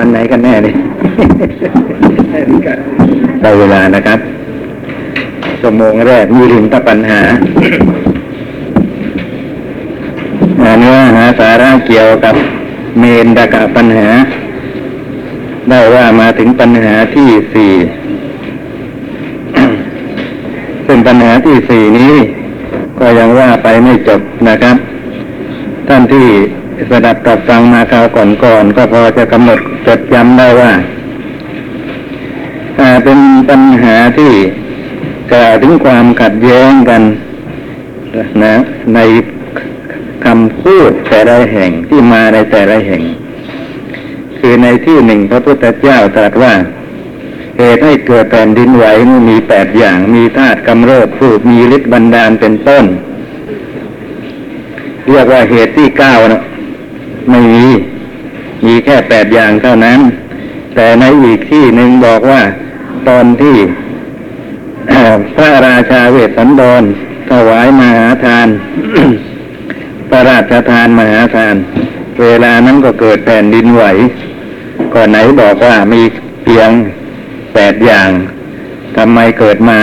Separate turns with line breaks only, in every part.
อันไหนกันแน่นี่ได้เวลานะครับชั่วโมงแรกมีลิมตปัญหาเนื้อหาสาระเกี่ยวกับเมนดกะปัญหา ได้ว่ามาถึงปัญหาที่สี่ซึ่งปัญหาที่สี่นี้ ก็ยังว่าไปไม่จบนะครับ ท่านที่ สดับตับฟังมาคราวก่อนๆก็พอจะกำหนดจดจำได้ว่าเป็นปัญหาที่กล่าวถึงความขัดแย้งกันนะในคำพูดแต่ละแห่งที่มาในแต่ละแห่ง คือในที่หนึ่งพระพุทธเจ้าตรัสว่าเหตุให้เกิดแผ่นดินไหวมีแปดอย่างมีธาตุกำเริบพูมีฤทธิ์บันดาลเป็นต้น เรียกว่าเหตุที่เก้านะ ไม่มี มีแค่แปดอย่างเท่านั้น แต่ในอีกที่หนึ่งบอกว่าตอนที่พระราชาเวสสันดรถวายมหาทาน พระราชทานมหาทาน เวลานั้นก็เกิดแผ่นดินไหวก่อนไหนบอกว่ามีเพียงแปดอย่างทำไมเกิดมา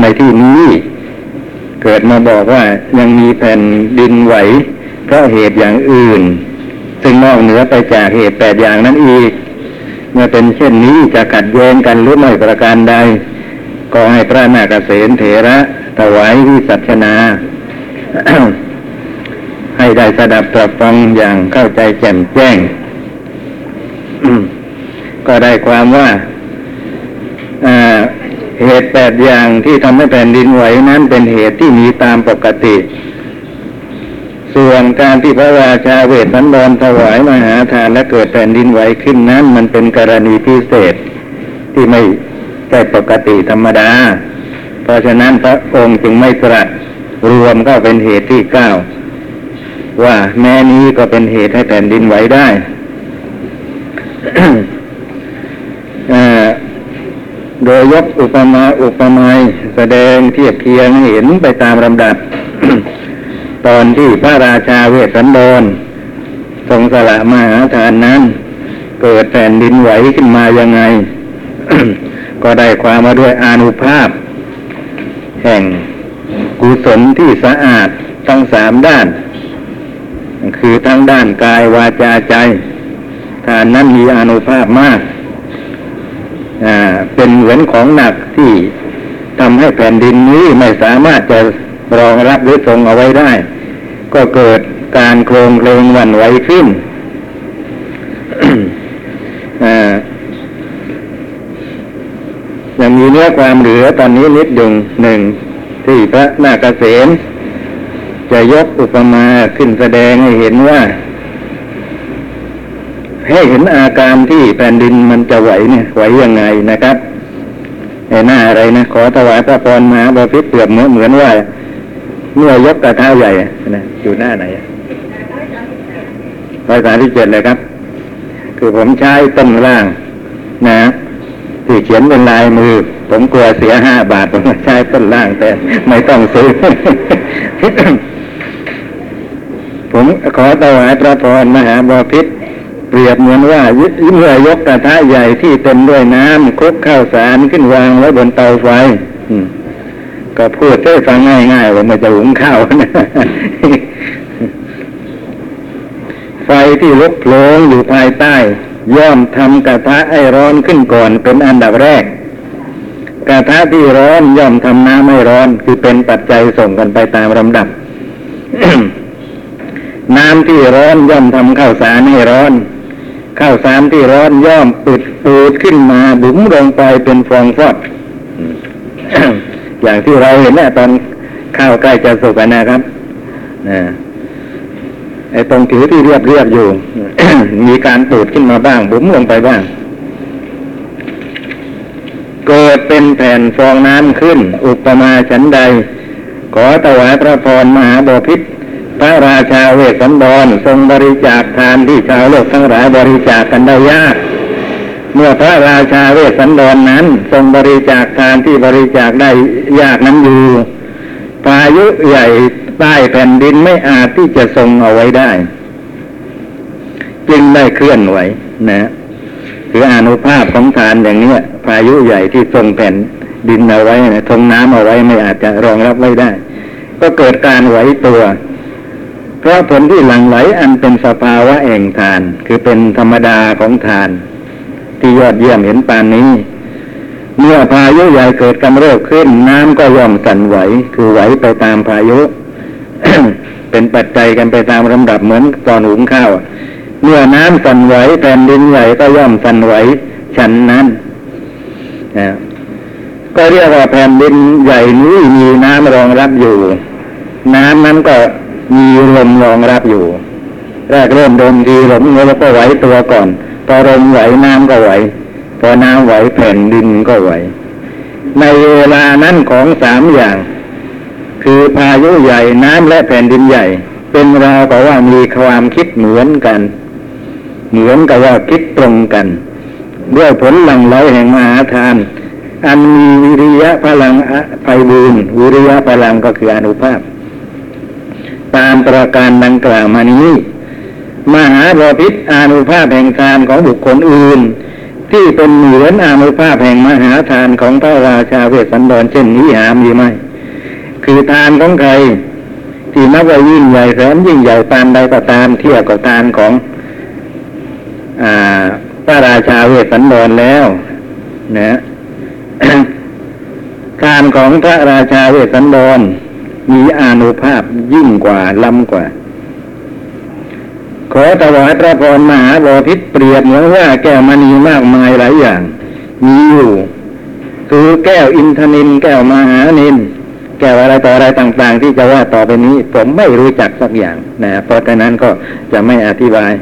ในที่นี้ เกิดมาบอกว่ายังมีแผ่นดินไหวเพราะเหตุอย่างอื่น ซึ่งนอกเหนือไปจากเหตุแปดอย่างนั้นอีก เมื่อเป็นเช่นนี้จะขัดแย้งกันหรือไม่ประการใด ก็ให้พระนาคเษนเถระถวายวิสัชนา ให้ได้สดับตรับฟังอย่างเข้าใจแจ่มแจ้ง ก็ได้ความว่าเหตุแปดอย่างที่ทำให้แผ่นดินไหวนั้นเป็นเหตุที่มีตามปกติ ส่วนการที่พระราชาเวทสันดรถวายมหาทานและเกิดแผ่นดินไหวขึ้นนั้น มันเป็นกรณีพิเศษที่ไม่ใช่ปกติธรรมดา เพราะฉะนั้นพระองค์จึงไม่ตรัสรวมก็เป็นเหตุที่เก้าว่าแม้นี้ก็เป็นเหตุให้แผ่นดินไหวได้โดยยกอุปมาอุปไมยแสดงเทียบเคียงเห็นไปตามลำดับ ตอนที่พระราชาเวสสันดรทรงสละมหาทานนั้น เกิดแผ่นดินไหวขึ้นมายังไง ก็ได้ความมาด้วยอานุภาพ แห่งกุศลที่สะอาดทั้งสามด้าน คือทั้งด้านกายวาจาใจทานนั้นมีอานุภาพมากเป็นเหมือนของหนักที่ทำให้แผ่นดินนี้ไม่สามารถจะรองรับหรือทรงเอาไว้ได้ ก็เกิดการโครงเพลงวันไหวขึ้นยังมีเนื้อความเหลือตอนนี้นิดดึงหนึ่งที่พระนาคเษนจะยกอุปมาขึ้นแสดงให้เห็นว่า ให้เห็นอาการที่แผ่นดินมันจะไหวเนี่ยไหวยังไงนะครับไอ้หน้าอะไรนะขอถวายพระพรมหาบพิตรเปรียบเหมือนเหมือนว่า เมื่อยกกระทะใหญ่นะอยู่หน้าไหนร้อยสามที่เจ็ดเลยครับ คือผมใช้ต้นล่างนะที่เขียนเป็นลายมือ ผมกลัวเสียห้าบาทผมใช้ต้นล่างแต่ไม่ต้องซื้อ ผมขอถวายพระพรมหาบพิตรเปรียบเหมือนว่าเมื่อยกกระทะใหญ่ที่เต็มด้วยน้ำคลุกข้าวสารขึ้นวางไว้บนเตาไฟ ก็พูดให้ฟังง่ายๆว่ามันจะหุงข้าวนะไฟที่ลุกโผล่อยู่ภายใต้ ย่อมทำกระทะให้ร้อนขึ้นก่อนเป็นอันดับแรก กระทะที่ร้อนย่อมทำน้ำไม่ร้อน คือเป็นปัจจัยส่งกันไปตามลำดับ น้ำที่ร้อนย่อมทำข้าวสารให้ร้อนข้าวสารที่ร้อนย่อมปิดปูดขึ้นมาบุ๋มลงไปเป็นฟองฟอด อย่างที่เราเห็นเนี่ยตอนข้าวใกล้จะสุกนะครับนะไอ้ตรงผิวที่เรียบเรียบอยู่ มีการตูดขึ้นมาบ้าง บุ๋มลงไปบ้าง เกิดเป็นแผ่นฟองน้ำขึ้น อุปมาฉันใด ขอถวายพระพรมหาบพิษพระราชาเวสสันดรทรงบริจาคทานที่ชาวโลกทั้งหลายบริจาคกันได้ยาก เมื่อพระราชาเวสสันดรนนั้นทรงบริจาคทานที่บริจาคได้ยากนั้นอยู่พายุใหญ่ใต้แผ่นดินไม่อาจที่จะทรงเอาไว้ได้ จึงได้เคลื่อนไหวนะคืออานุภาพของทานอย่างนี้พายุใหญ่ที่ทรงแผ่นดินเอาไว้นะทรงน้ำเอาไว้ไม่อาจจะรองรับไว้ได้ ก็เกิดการไหวตัว เพราะผลที่หลั่งไหลอันเป็นสภาวะแห่งทาน คือเป็นธรรมดาของทาน ที่ยอดเยี่ยมเห็นปานนี้ เมื่อพายุใหญ่เกิดกำเริบขึ้น น้ำก็ย่อมสั่นไหว คือไหวไปตามพายุ เป็นปัจจัยกันไปตามลำดับเหมือนตอนหุงข้าว เมื่อน้ำสั่นไหวแผ่นดินใหญ่ก็ย่อมสั่นไหวฉันนั้นนะก็เรียกว่าแผ่นดินใหญ่นี้มีน้ำรองรับอยู่ น้ำนั้นก็มีลมรองรับอยู่แรกเริ่มเดิมทีลมแล้วก็ไหวตัวก่อน พอลมไหวน้ำก็ไหว พอน้ำไหวแผ่นดินก็ไหว ในเวลานั้นของสามอย่าง คือพายุใหญ่น้ำและแผ่นดินใหญ่ เป็นราวกับว่ามีความคิดเหมือนกัน เหมือนกับว่าคิดตรงกัน ด้วยผลหลังไหลแห่งมหาทาน อันมีวิริยะพลังไฟบูนวิริยะพลังก็คืออนุภาพ ตามประการดังกล่าวมานี้ มหาบพิษอนุภาพแห่งทานของบุคคลอื่น ที่เป็นเหมือนอนุภาพแห่งมหาทานของพระราชาเวสสันดรเช่นนี้หามีไหมคือทานของใครที่นับว่ายิ่งใหญ่แสนยิ่งใหญ่ตามใดก็ตามเทียบกับทานของอพระราชาเวสสันดรแล้วนะทานของพระราชาเวสสันดรมีอนุภาพยิ่งกว่าล้ำกว่า ขอถวายพระพรมหาบพิษเปรียบเหมือนว่าแก้วมณีมากมายหลายอย่าง มีอยู่ คือแก้วอินทนิน แก้วมหานิน แก้วอะไรต่ออะไรต่างๆ ที่จะว่าต่อไปนี้ ผมไม่รู้จักสักอย่างนะเพราะฉะนั้นก็จะไม่อธิบาย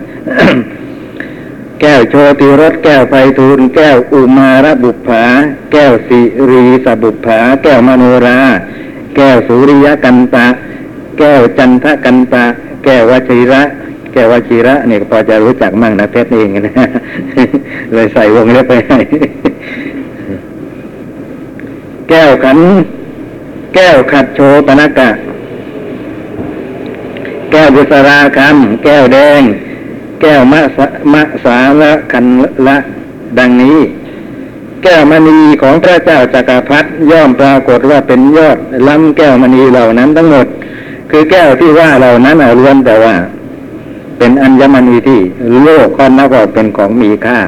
แก้วโชติรสแก้วไพฑูรย์แก้วอุมาระบุปผาแก้วสิรีสบุปผาแก้วมโนรา แก้วสุริยกันตะแก้วจันทกันตะแก้ววชิระ แก้วชิระเนี่ยพอจะรู้จักมั่งนะเพชรเองนะเลยใส่วงเล็บไปให้แก้วขัน แก้วขัดโชปนกะ แก้วบุษราคำแก้วแดง แก้วมะสมะสาละคันละดังนี้ แก้วมณีของพระเจ้าจักรพรรดิย่อมปรากฏว่าเป็นยอดล้ำแก้วมณีเหล่านั้นทั้งหมด คือแก้วที่ว่าเหล่านั้นล้วนแต่ว่า เป็นอัญมณีที่โลกก็นับว่าเป็นของมีค่า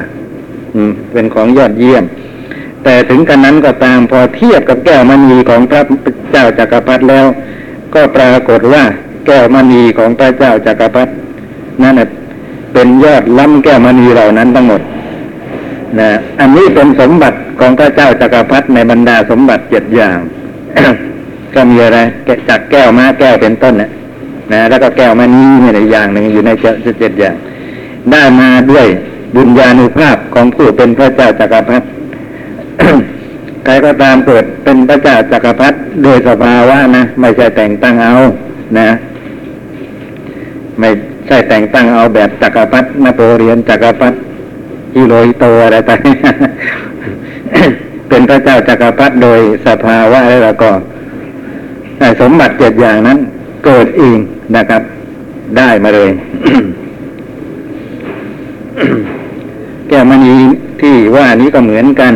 อืม เป็นของยอดเยี่ยม แต่ถึงกันนั้นก็ตามพอเทียบกับแก้วมณีของพระเจ้าจักรพรรดิแล้ว ก็ปรากฏว่า แก้วมณีของพระเจ้าจักรพรรดินั่นเป็นยอดล้ำแก้วมณีเหล่านั้นทั้งหมดนะอันนี้เป็นสมบัติของพระเจ้าจักรพรรดิในบรรดาสมบัติเจ็ดอย่างก็มีอะไรจากแก้วมาแก้วเป็นต้นนะ นะแล้วก็แก้วมณีนี่ในอย่างหนึ่งอยู่ในเจ็ดอย่าง ได้มาด้วยบุญญาณุภาพของผู้เป็นพระเจ้าจักรพรรดิใครก็ตามเกิดเป็นพระเจ้าจักรพรรดิโดยสภาวะนะไม่ใช่แต่งตั้งเอานะ ไม่ใช่แต่งตั้งเอาแบบจักรพรรดินโปเลียนจักรพรรดิฮิโรฮิโตอะไรต่างเป็นพระเจ้าจักรพรรดิโดยสภาวะแล้วก็สมบัติเจ็ดอย่างนั้น เกิดเอง นะครับ ได้มาเลย แก้วมณีที่ว่านี้ก็เหมือนกัน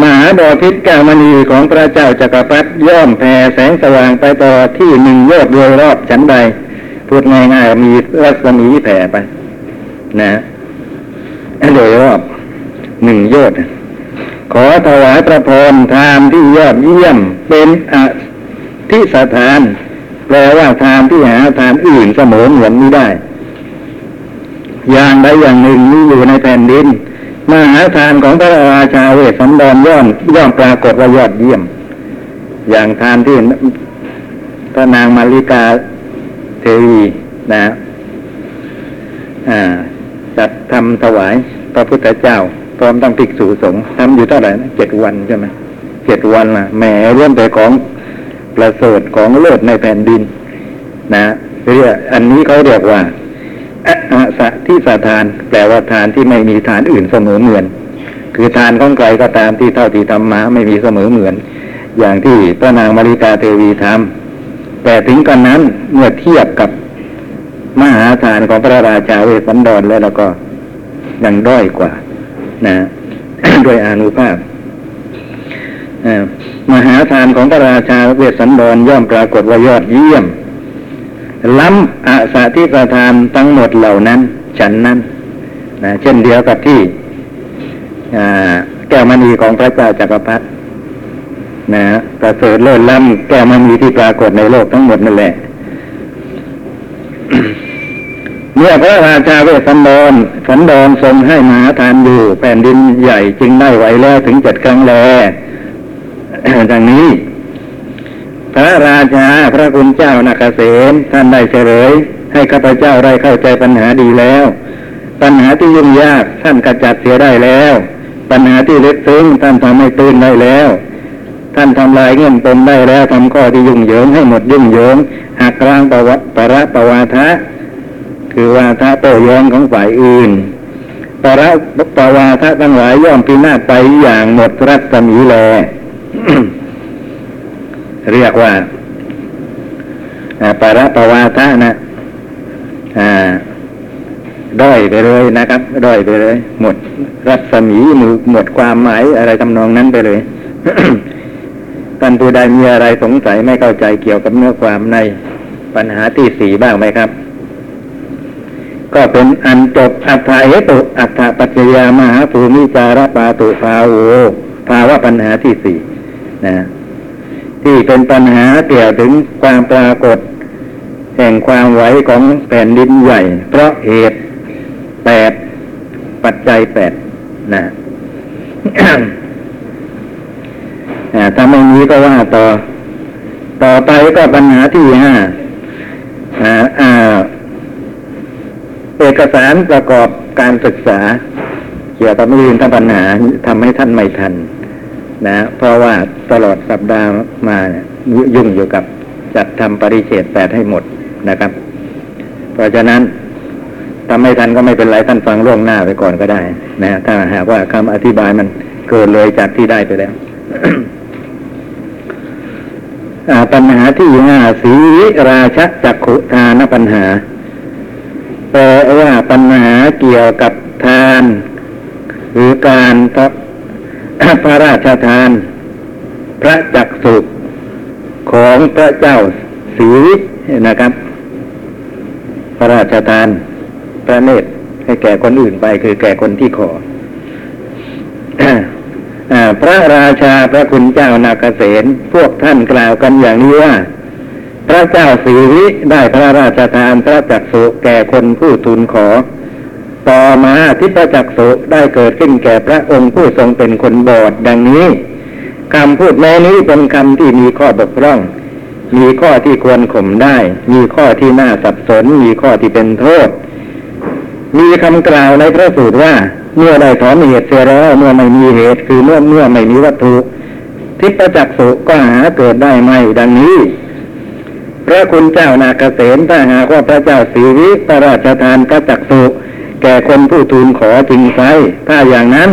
มหาบอพิษแก้วมณีของพระเจ้าจักรพรรดิย่อมแผ่แสงสว่างไปต่อที่หนึ่งโยอดโดยรอบชั้นใด พูดง่ายๆมีรัศมีแผ่ไป นะโดยรอบหนึ่งโยอดขอถวายประพรทานที่ยอดเยี่ยมเป็นอธิสถาน แปลว่าทานที่หาทานอื่นเสมอเหมือนไม่ได้ อย่างใดอย่างหนึ่งมีอยู่ในแผ่นดินมหาทานของพระราชาเวสสันดรย่อมย่อมปรากฏว่ายอดเยี่ยม อย่างทานที่พระนางมาริกาเทวีนะจัดทำถวายพระพุทธเจ้า พร้อมตั้งภิกษุสงฆ์ทำอยู่เท่าไหร่นะเจ็ดวันใช่ไหมเจ็ดวันล่ะแหมร่วมแต่ของ ประเสริฐของเลิศในแผ่นดิน นะเรียกอันนี้เขาเรียกว่าสะที่สาทาน แปลว่าทานที่ไม่มีทานอื่นเสมอเหมือน คือทานของใครก็ตามที่เท่าที่ทำมาไม่มีเสมอเหมือน อย่างที่พระนางมาริกาเทวีทำแต่ถึงกันนั้นเมื่อเทียบกับมหาทานของพระราชาเวสสันดรแล้วแล้วก็ยังด้อยกว่า นะด้วยอานุภาพอ่อ มหาทานของพระราชาเวสสันดรย่อมปรากฏว่ายอดเยี่ยม ล้ำอาสาธิประทานทั้งหมดเหล่านั้น ฉันนั้นนะเช่นเดียวกับที่แก้วมณีของพระเจ้าจักรพรรดินะประเสริฐเลิศล้ำแก้วมณีที่ปรากฏในโลกทั้งหมดนั่นแหละเมื่อพระราชาเวสสันดรสันดรทรงให้มหาทานอยู่แผ่นดินใหญ่จึงได้ไหวแล้วถึงเจ็ดครั้งแล ดังนี้ พระราชาพระคุณเจ้านาคเสนท่านได้เฉลยให้ข้าพเจ้าได้เข้าใจปัญหาดีแล้ว ปัญหาที่ยุ่งยากท่านกระจัดเสียได้แล้ว ปัญหาที่ลึกซึ้งท่านทำให้ตื่นได้แล้ว ท่านทำลายเงื่อนปมได้แล้วทำข้อที่ยุ่งเหยิงให้หมดยุ่งเหยิงหักล้างประวัติประปวาทะคือวาทะโต้แย้งของฝ่ายอื่นประปวาทะทั้งหลายย่อมพินาศไปอย่างหมดรัศมีแล เรียกว่าอ่าปรปวาทะนะอ่าด้อยไปเลยนะครับ ด้อยไปเลย หมด รัศมีหมดหมดความหมายอะไรทำนองนั้นไปเลยท่านผู้ใดมีอะไรสงสัยไม่เข้าใจเกี่ยวกับเนื้อความในปัญหาที่สี่บ้างไหมครับ ก็เป็นอันจบอัฏฐเหตุอัฏฐปัจจยามหาภูมิจารปาตุภาโวภาวะปัญหาที่สี่ นะที่เป็นปัญหาเกี่ยวถึงความปรากฏ แห่งความไหวของแผ่นดินใหญ่ เพราะเหตุแปดปัจจัยแปดนะถ้าไม่มีก็ว่าต่อ ต่อไปก็ปัญหาที่ห้าเอกสารประกอบการศึกษา เกี่ยวกับเรื่องทางปัญหาทำให้ท่านไม่ทัน นะ เพราะว่าตลอดสัปดาห์มาเนี่ยยุ่งอยู่กับจัดทำปริเฉดแปดให้หมดนะครับ เพราะฉะนั้นทำไม่ทันก็ไม่เป็นไรท่านฟังล่วงหน้าไปก่อนก็ได้ นะ ถ้าหากว่าคำอธิบายมันเกินเลยจากที่ได้ไปแล้วปัญหาที่ห้าสีราชจักขุทานปัญหาแปลว่าปัญหาเกี่ยวกับทาน หรือการ พระราชทาน พระจักสุของพระเจ้าสีนะครับ พระราชทานพระเนตรให้แก่คนอื่นไปคือแก่คนที่ขอพระราชาพระคุณเจ้านาคเสนพวกท่านกล่าวกันอย่างนี้ว่า พระเจ้าสีวิได้พระราชทานพระจักสุแก่คนผู้ทูลขอ ต่อมาที่พจักสุได้เกิดขึ้นแก่พระองค์ผู้ทรงเป็นคนบอดดังนี้คำพูดแม้นี้เป็นคำที่มีข้อบกพร่อง มีข้อที่ควรข่มได้ มีข้อที่น่าสับสน มีข้อที่เป็นโทษ มีคำกล่าวในพระสูตรว่า เมื่อได้ถอนเหตุเสียแล้วเมื่อไม่มีเหตุคือเมื่อเมื่อไม่มีวัตถุ ทิพจักสุก็หาเกิดได้ไม่ดังนี้พระคุณเจ้านาเกษมถ้าหากว่าพระเจ้าสีวิพระราชทานพระจักสุ แก่คนผู้ทูลขอจริงไซถ้าอย่างนั้น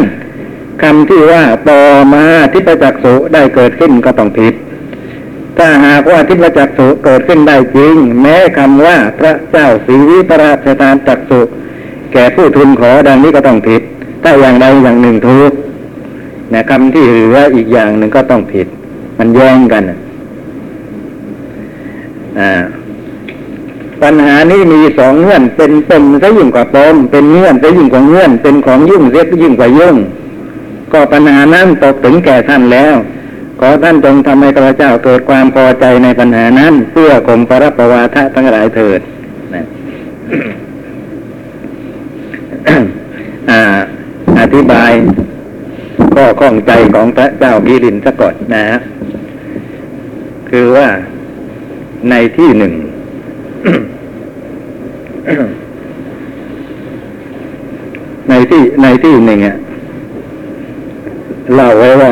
คำที่ว่าต่อมาทิพจักสุได้เกิดขึ้นก็ต้องผิด ถ้าหากว่าทิพจักสุเกิดขึ้นได้จริง แม้คำว่าพระเจ้าสีวิพราชทานจักสุแก่ผู้ทูลขอดังนี้ก็ต้องผิด ถ้าอย่างใดอย่างหนึ่งถูกนะคำที่เหลืออีกอย่างหนึ่งก็ต้องผิด มันแย่งกันน่ะอ่า ปัญหานี้มีสองเงื่อน เป็นปมซะยิ่งกว่าปมเป็นเงื่อนซะยิ่งกว่าเงื่อน เป็นของยุ่งเสียยิ่งกว่ายุ่ง ก็ปัญหานั้นตกถึงแก่ท่านแล้ว ขอท่านจงทำให้ข้าพเจ้าเกิดความพอใจในปัญหานั้นเพื่อข่มปรับประวาทะทั้งหลายเถิดนะอธิบายข้อข้องใจของพระเจ้าพิรินทร์ซะก่อนนะฮะคือว่าในที่หนึ่ง ในที่ในที่หนึ่งอะเล่าไว้ว่า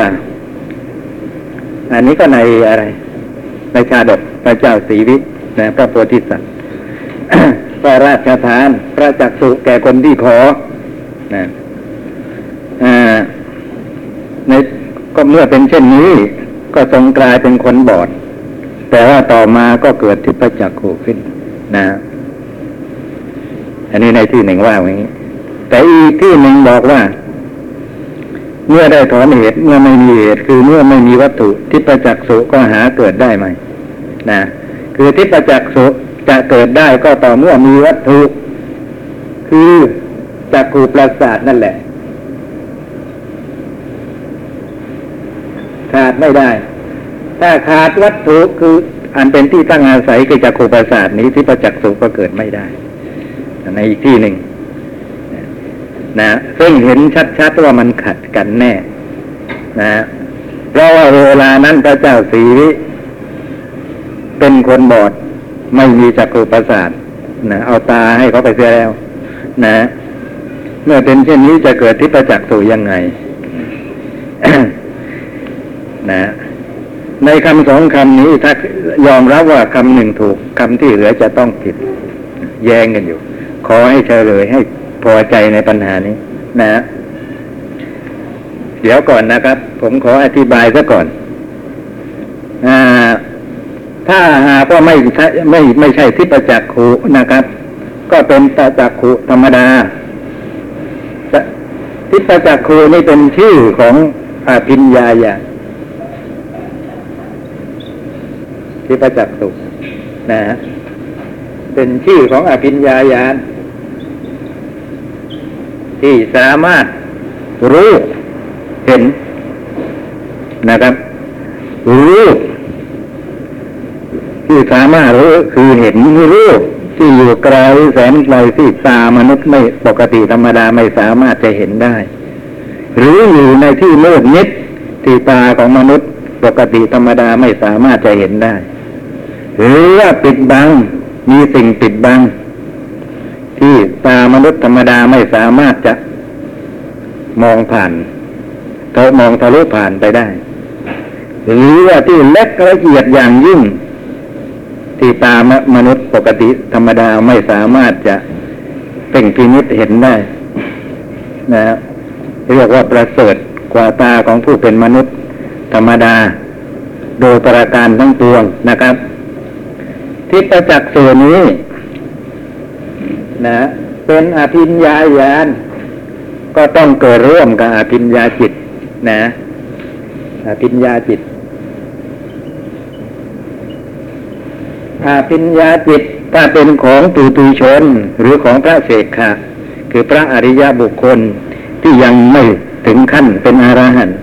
อันนี้ก็ในอะไร ในชาดกพระเจ้าศรีวินะพระโพธิสัตว์พระราชทาน พระจักสุแก่คนที่ขอนะในก็เมื่อเป็นเช่นนี้ ก็ทรงกลายเป็นคนบอด แต่ว่าต่อมาก็เกิดทิพจักขุขึ้น นะ อันนี้ในที่หนึ่งว่าอย่างนี้ แต่อีกที่หนึ่งบอกว่า เมื่อได้ถอนเหตุเมื่อไม่มีเหตุคือเมื่อไม่มีวัตถุทิพจักสุก็หาเกิดได้ไหมนะคือทิพจักสุจะเกิดได้ก็ต่อเมื่อมีวัตถุ คือจักขูประสาทนั่นแหละขาดไม่ได้ ถ้าขาดวัตถุคือ อันเป็นที่ตั้งอาศัยคือจักขูประสาทนี้ทิพจักสุก็เกิดไม่ได้ ในอีกที่หนึ่งนะซึ่งเห็นชัดๆว่ามันขัดกันแน่ นะเพราะว่าเวลานั้นพระเจ้าสีวิเป็นคนบอดไม่มีจักรุประสาทนะเอาตาให้เขาไปเสียแล้ว นะ เมื่อเป็นเช่นนี้จะเกิดทิพจักสุยังไง นะ ในคำสองคำนี้ถ้ายอมรับว่าคำหนึ่งถูกคำที่เหลือจะต้องผิด แย้งกันอยู่ ขอให้เฉลยให้พอใจในปัญหานี้ นะ เดี๋ยวก่อนนะครับ ผมขออธิบายซะก่อนอถ้าหากว่าไม่ไม่ไม่ใช่ทิพจักขุนะครับ ก็เป็นตาจักขุธรรมดาทิพจักขุนี่เป็นชื่อของอภิญญาญาณ ทิพจักขุนะฮะเป็นชื่อของอภิญญาญาณที่สามารถรู้เห็นนะครับ รู้ที่สามารถรู้คือเห็นรู้ที่อยู่ไกลแสนไกลที่ตามนุษย์ไม่ปกติธรรมดาไม่สามารถจะเห็นได้ หรืออยู่ในที่มืดมิดที่ตาของมนุษย์ปกติธรรมดาไม่สามารถจะเห็นได้ หรือว่าปิดบัง มีสิ่งปิดบัง ที่ตามนุษย์ธรรมดาไม่สามารถจะมองผ่านเธอมองทะลุผ่านไปได้ หรือว่าที่เล็กละเอียดอย่างยิ่ง ที่ตามมนุษย์ปกติธรรมดาไม่สามารถจะเพ่งพินิษเห็นได้นะเรียกว่าประเสริฐกว่าตาของผู้เป็นมนุษย์ธรรมดา โดยประการทั้งปวงนะครับ ที่ประจักส่วนี้นะเป็นอภิญญาญาณก็ต้องเกิดร่วมกับอภิญญาจิต นะอภิญญาจิตอาภิญญาจิตถ้าเป็นของตุตุชน หรือของพระเสกขะคือพระอริยบุคคลที่ยังไม่ถึงขั้นเป็นอรหันต์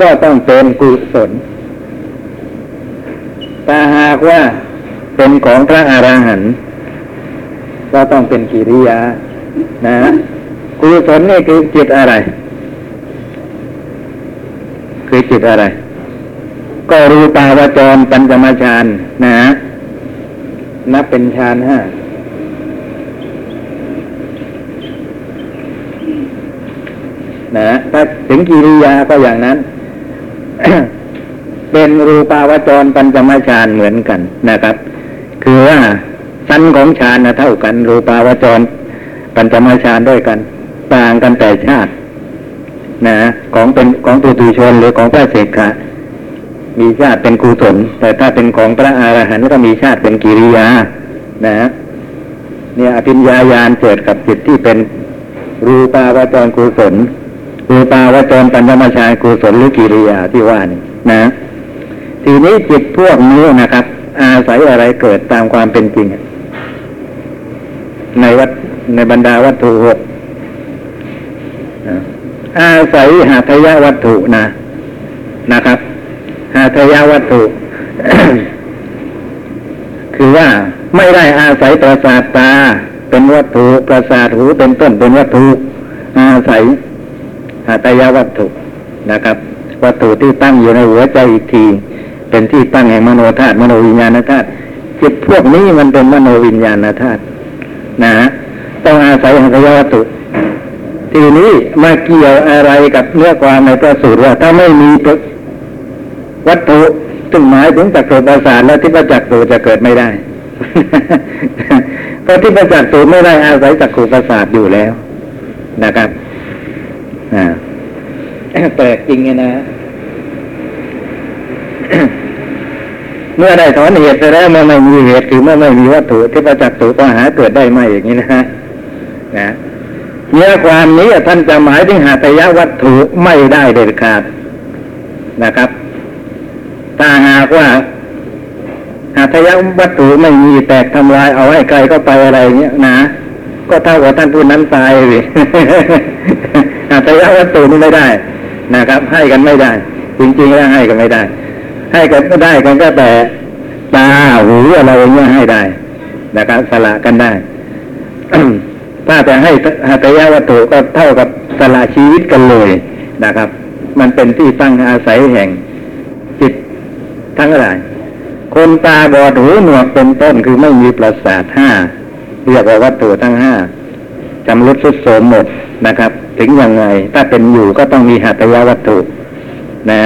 ก็ต้องเป็นกุศลถ้าหากว่า เป็นของพระอรหันต์ก็ต้องเป็นกิริยา นะกุศลนี่คือจิตอะไร คือจิตอะไร ก็รูปาวจรปัญจมาฌานนะนับเป็นฌานห้านะถ้าถึงกิริยาก็อย่างนั้น เป็นรูปาวจรปัญจมาฌานเหมือนกันนะครับ คือว่าชั้นของฌานนะเท่ากันรูปาวจรปัญจมาฌานด้วยกัน ต่างกันแต่ชาติ นะของเป็นของตุตุชนหรือของพระเสกขะมีชาติเป็นกุศลแต่ถ้าเป็นของพระอรหันต์ก็มีชาติเป็นกิริยา นะเนี่ยอภิญญาญาณเกิดกับจิตที่เป็นรูปาวจรกุศลรูปาวจรปัญจมาฌานกุศลหรือกิริยาที่ว่านี่นะ ทีนี้จิตพวกนี้นะครับ อาศัยอะไรเกิดตามความเป็นจริง ในวัดในบรรดาวัตถุหกอาศัยหาทยวัตถุนะนะครับหาทยวัตถุ คือว่าไม่ได้อาศัยประสาทตา เป็นวัตถุประสาทหูเป็นต้นเป็นวัตถุ อาศัยหาทยวัตถุนะครับ วัตถุที่ตั้งอยู่ในหัวใจอีกที เป็นที่ตั้งแห่งมโนธาตุมโนวิญญาณธาตุจิตพวกนี้มันเป็นมโนวิญญาณธาตุนะต้องอาศัยหาทยวัตถุทีนี้มาเกี่ยวอะไรกับเนื้อความในพระสูตรว่าถ้าไม่มีวัตถุซึ่งหมายถึงจักรประสาทแล้วที่ประจักษ์สูจะเกิดไม่ได้เพราะที่ประจักษ์สูไม่ได้อาศัยจักรประสาทอยู่แล้วนะครับอ่าแปลกจริงไงนะ เมื่อได้ถอนเหตุไปแล้วเมื่อไม่มีเหตุคือเมื่อไม่มีวัตถุที่ประจักษ์สูก็หาเกิดได้ไหมอย่างนี้นะนะเนื้อความนี้ท่านจะหมายถึงหาตยะวัตถุไม่ได้เด็ดขาดนะครับถ้าหากว่าหาตยะวัตถุไม่มีแตกทำลายเอาให้ใครก็ไปอะไรเงี้ยนะก็เท่ากับท่านผู้นั้นตายเลยหาตยะวัตถุนี่ไม่ได้นะครับ ให้กันไม่ได้ จริงๆแล้วให้กันไม่ได้ ให้กันก็ได้กันก็แต่ตาหูอะไรอย่างเงี้ยให้ได้นะครับสละกันได้ถ้าจะให้หัตถยวัตถุก็เท่ากับสละชีวิตกันเลยนะครับ มันเป็นที่ตั้งอาศัยแห่งจิตทั้งหลายคนตาบอดหูหนวกเป็นต้นคือไม่มีประสาทห้าเรียกว่าวัตถุทั้งห้าจำรุดสุดโสมหมดนะครับ ถึงยังไง ถ้าเป็นอยู่ก็ต้องมีหัตถยวัตถุนะ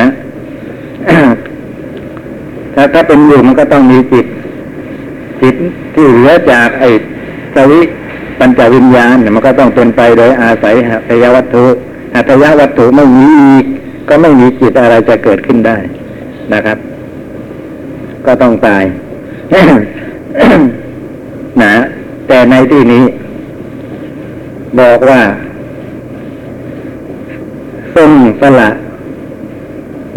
ถ้าถ้าเป็นอยู่มันก็ต้องมีจิตจิตที่เหลือจากไอ้สวิปัญจวิญญาณเนี่ยมันก็ต้องเป็นไปโดยอาศัยหัตยวัตถุหัตยวัตถุไม่มีอีกก็ไม่มีจิตอะไรจะเกิดขึ้นได้นะครับ ก็ต้องตายนะแต่ในที่นี้ บอกว่าทรงสละ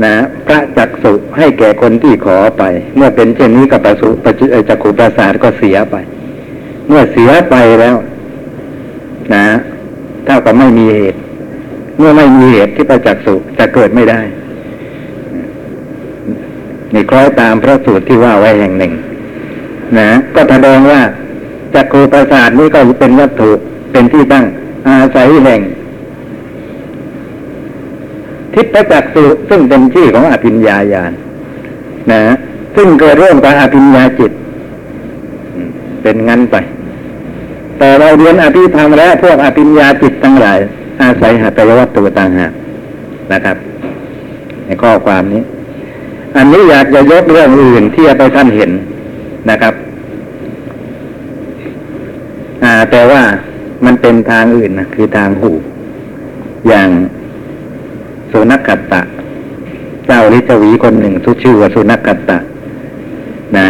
นะพระจักสุให้แก่คนที่ขอไป เมื่อเป็นเช่นนี้กับประสุประจุเอ่อจักขุประสาทก็เสียไป เมื่อเสียไปแล้ว นะเท่ากับไม่มีเหตุ เมื่อไม่มีเหตุที่ประจักษุจะเกิดไม่ได้นี่คล้อยตามพระสูตรที่ว่าไว้แห่งหนึ่ง นะก็แสดงว่าจักรูประสาทนี้ก็เป็นวัตถุเป็นที่ตั้งอาศัยแห่ง ทิพจักสุซึ่งเป็นชื่อของอภิญญาญาณนะซึ่งเกิดร่วมกับอภิญญาจิต เป็นงั้นไป แต่เราเรียนอภิธรรมและพวกอภิญญาจิตทั้งหลาย อาศัยหัตถยวัตถุต่างหากนะครับ ในข้อความนี้ อันนี้อยากจะยกเรื่องอื่นที่จะไปท่านเห็นนะครับ อ่า แต่ว่ามันเป็นทางอื่นนะคือทางหูอย่าง สุนักกัตตะ เจ้าลิจวีคนหนึ่งทุกชื่อว่าสุนักกัตตะ นะ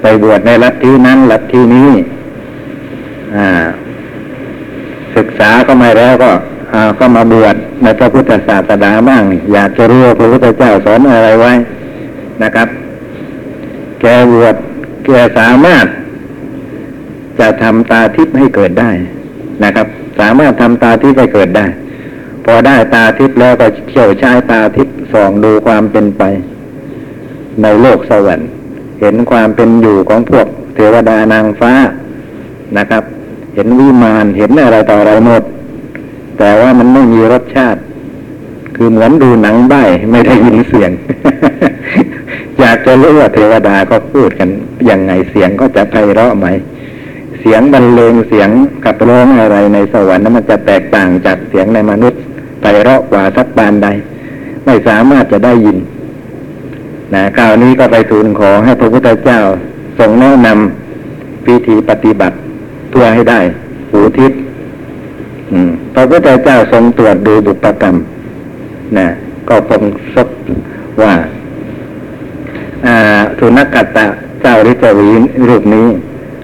ไปบวชในลัทธินั้นลัทธินี้ศึกษาก็มาแล้วก็ก็มาบวชในพระพุทธศาสนาบ้าง อยากจะรู้ว่าพระพุทธเจ้าสอนอะไรไว้นะครับ แกบวชแกสามารถ จะทำตาทิพย์ให้เกิดได้นะครับ สามารถทำตาทิพย์ให้เกิดได้ พอได้ตาทิพย์แล้วก็เที่ยวใช้ตาทิพย์ส่องดูความเป็นไป ในโลกสวรรค์ เห็นความเป็นอยู่ของพวกเทวดานางฟ้านะครับ เห็นวิมานเห็นอะไรต่ออะไรหมด แต่ว่ามันไม่มีรสชาติ คือเหมือนดูหนังใบไม่ได้ยินเสียง อยากจะรู้ว่าเทวดาก็พูดกันยังไงเสียงก็จะไพเราะไหมเสียงบรรเลงเสียงขับร้องอะไรในสวรรค์นั้นมันจะแตกต่างจากเสียงในมนุษย์ ไพเราะกว่าสักปานใด ไม่สามารถจะได้ยินนะคราวนี้ก็ไปทูลขอให้พระพุทธเจ้าทรงแนะนำพิธีปฏิบัติเพื่อให้ได้หูทิพย์พระพุทธเจ้าทรงตรวจดูบุปกรรมนะก็พงซบว่าอ่าสุนักกัตตะเจ้าฤจวีรูปนี้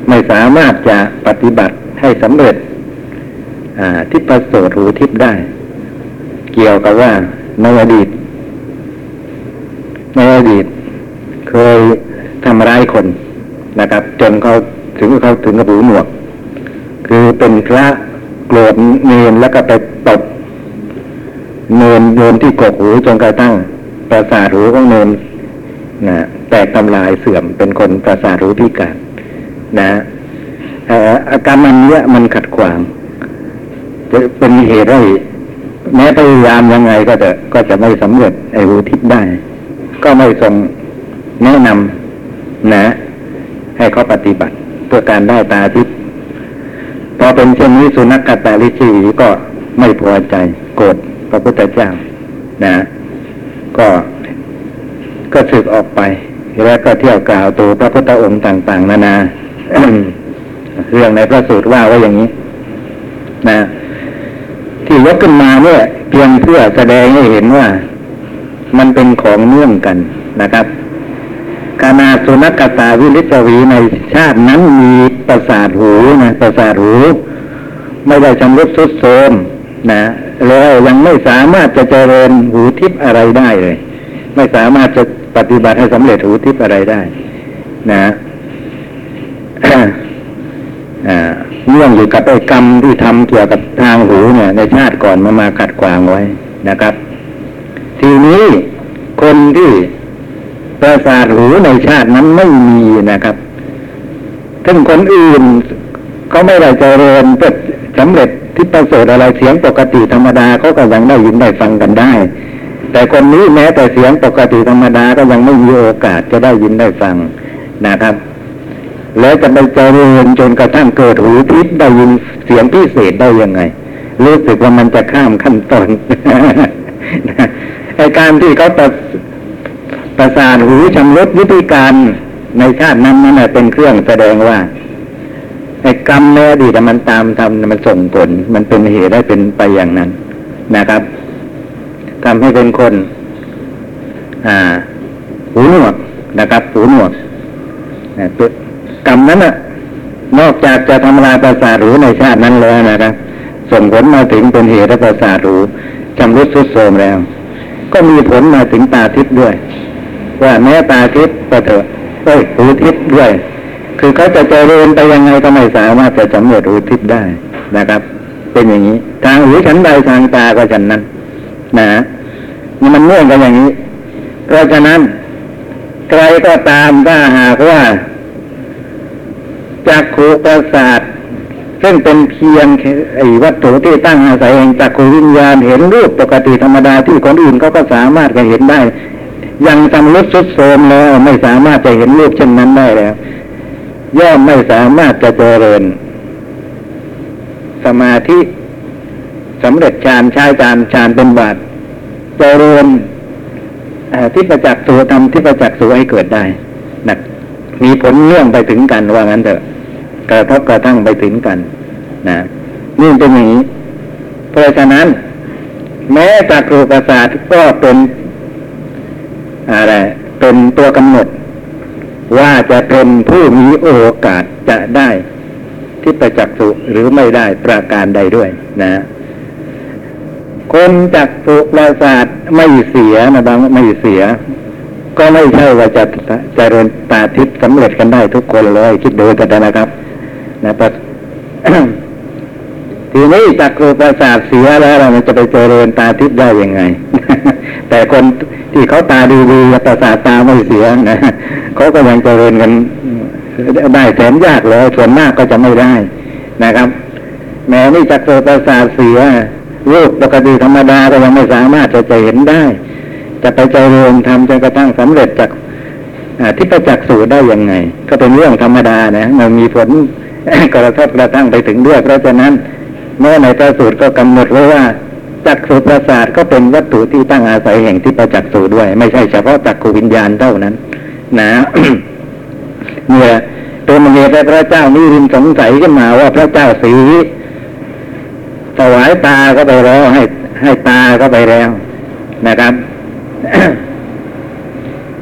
ไม่สามารถจะปฏิบัติให้สำเร็จอ่าทิพโสตหูทิพย์ได้ เกี่ยวกับว่าในอดีตในอดีต เคยทำร้ายคนนะครับ จนเขาถึงเขาถึงกับหูหนวก คือเป็นพระโกรธเนนแล้วก็ไปตบเนนโยนที่กกหูจนกระทั่งประสาทหูของเนนนะแตกทำลายเสื่อมเป็นคนประสาทหูพิการนะเอ่ออาการมันเนี้ยมันขัดขวางจะเป็นเหตุให้ แม้พยายามยังไงก็จะก็จะไม่สำเร็จไอ้หูทิพย์ได้ ก็ไม่ทรงแนะนำนะ ให้เขาปฏิบัติเพื่อการได้ตาทิพพอเป็นเช่นนี้สุนัขกตาลิชีก็ไม่พอใจโกรธพระพุทธเจ้า นะ ก็ก็สึกออกไป แล้วก็เที่ยวกล่าวตัวพระพุทธองค์ต่าง ๆ นานาเรื่องในพระสูตรว่าไว้อย่างนี้ นะ ที่ยกขึ้นมาเนี่ย เพียงเพื่อแสดงให้เห็นว่า มันเป็นของเนื่องกันนะครับกานาสุนักตาวิลิจวีในชาตินั้นมีประสาทหูนะประสาทหู ไม่ได้ชำรุดทรุดโทรมนะแล้วยังไม่สามารถจะเจริญหูทิพย์อะไรได้เลย ไม่สามารถจะปฏิบัติให้สำเร็จหูทิพย์อะไรได้ นะาเนื่องอยู่กับไอ้กรรมที่ทำเกี่ยวกับทางหูเนี่ย ในชาติก่อนมามาขัดขวางไว้นะครับ ทีนี้คนที่ประสาทหูในชาตินั้นไม่มีนะครับซึ่งคนอื่นเขาไม่ได้เจริญเพื่อสำเร็จที่ประเสริฐอะไรเสียงปกติธรรมดาเขาก็ยังได้ยินได้ฟังกันได้ แต่คนนี้แม้แต่เสียงปกติธรรมดาก็ยังไม่มีโอกาสจะได้ยินได้ฟังนะครับ แล้วจะไปเจริญจนกระทั่งเกิดหูทิพย์ได้ยินเสียงพิเศษได้ยังไง รู้สึกว่ามันจะข้ามขั้นตอนไอการที่เขาประประสานหูชำรุดวิธีการในชาตินั้นนั่นแหละเป็นเครื่องแสดงว่าไอ้กรรมในอดีตมันตามทำมันส่งผล มันเป็นเหตุให้เป็นไปอย่างนั้นนะครับทำให้เป็นคน อ่า หูหนวกนะครับ หูหนวกนะตัว กรรมนั้นน่ะ นอกจากจะทำลายประสาทหูในชาตินั้นแล้วนะครับส่งผลมาถึงเป็นเหตุประสาทหูชำรุดทรุดโทมแล้ว ก็มีผลมาถึงตาทิพย์ด้วย ว่าแม้ตาทิพย์ก็เถอะเอ้ยหูทิพย์ด้วย คือเขาจะเจริญไปยังไงก็ไม่สามารถจะสำเร็จหูทิพย์ได้นะครับ เป็นอย่างนี้ ทางหูฉันใดทางตาก็ฉันนั้น นะนี่มันเนื่องกันอย่างนี้ เพราะฉะนั้นใครก็ตามถ้าหากว่า จักขูประสาทซึ่งเป็นเพียงไอ้วัตถุที่ตั้งอาศัยแห่งจักขูวิญญาณเห็นรูปปกติธรรมดาที่คนอื่นเขาก็สามารถจะเห็นได้ ยังจำรุดสุดโทมแล้วไม่สามารถจะเห็นรูปเช่นนั้นได้แล้ว ย่อมไม่สามารถจะเจริญ สมาธิสำเร็จฌานชายฌานฌานเป็นบาทเจริญที่ประจักษ์ตัวทำที่ประจักษ์ตัวให้เกิดได้นะมีผลเนื่องไปถึงกันว่างั้นเถอะ กระทบกระทั่งไปถึงกันนะนี่เป็นอย่างนี้ เพราะฉะนั้น แม้จักรูประสาทก็เป็นอะไรเป็นตัวกำหนด ว่าจะเป็นผู้มีโอกาสจะได้ที่ประจักษ์สุหรือไม่ได้ประการใดด้วยนะคนจักสุประสาทไม่เสียนะบางไม่เสีย ก็ไม่ใช่ว่าจะจะเจริญตาทิพย์สำเร็จกันได้ทุกคนเลย คิดดูกันนะครับ นะปะทีนี้จักรูประสาทเสียแล้วเรามันจะไปเจริญตาทิพย์ได้ยังไง แต่คนที่เขาตาดีๆประสาทตาไม่เสียนะเขาก็ยังเจริญกันได้แสนยากเลยส่วนมากก็จะไม่ได้นะครับ แม้นี่จักรูประสาทเสียรูปปกติธรรมดาก็ยังไม่สามารถจะจะเห็นได้ จะไปเจริญทำจนกระทั่งสำเร็จจากที่ประจักษ์สูได้ยังไง ก็เป็นเรื่องธรรมดานะมันมีผล กระทบกระทั่งไปถึงด้วยเพราะฉะนั้น เมื่อในพระสูตรก็กำหนดไว้ว่าจักษุประสาทก็เป็นวัตถุที่ตั้งอาศัยแห่งที่ประจักษ์สูด้วย ไม่ใช่เฉพาะจักขูวิญญาณเท่านั้น นะเนี่ยตัวมเหตุให้พระเจ้านิรินสงสัยขึ้นมาว่าพระเจ้าสีถวายตาก็ไปแล้วให้ให้ตาก็ไปแล้วนะครับ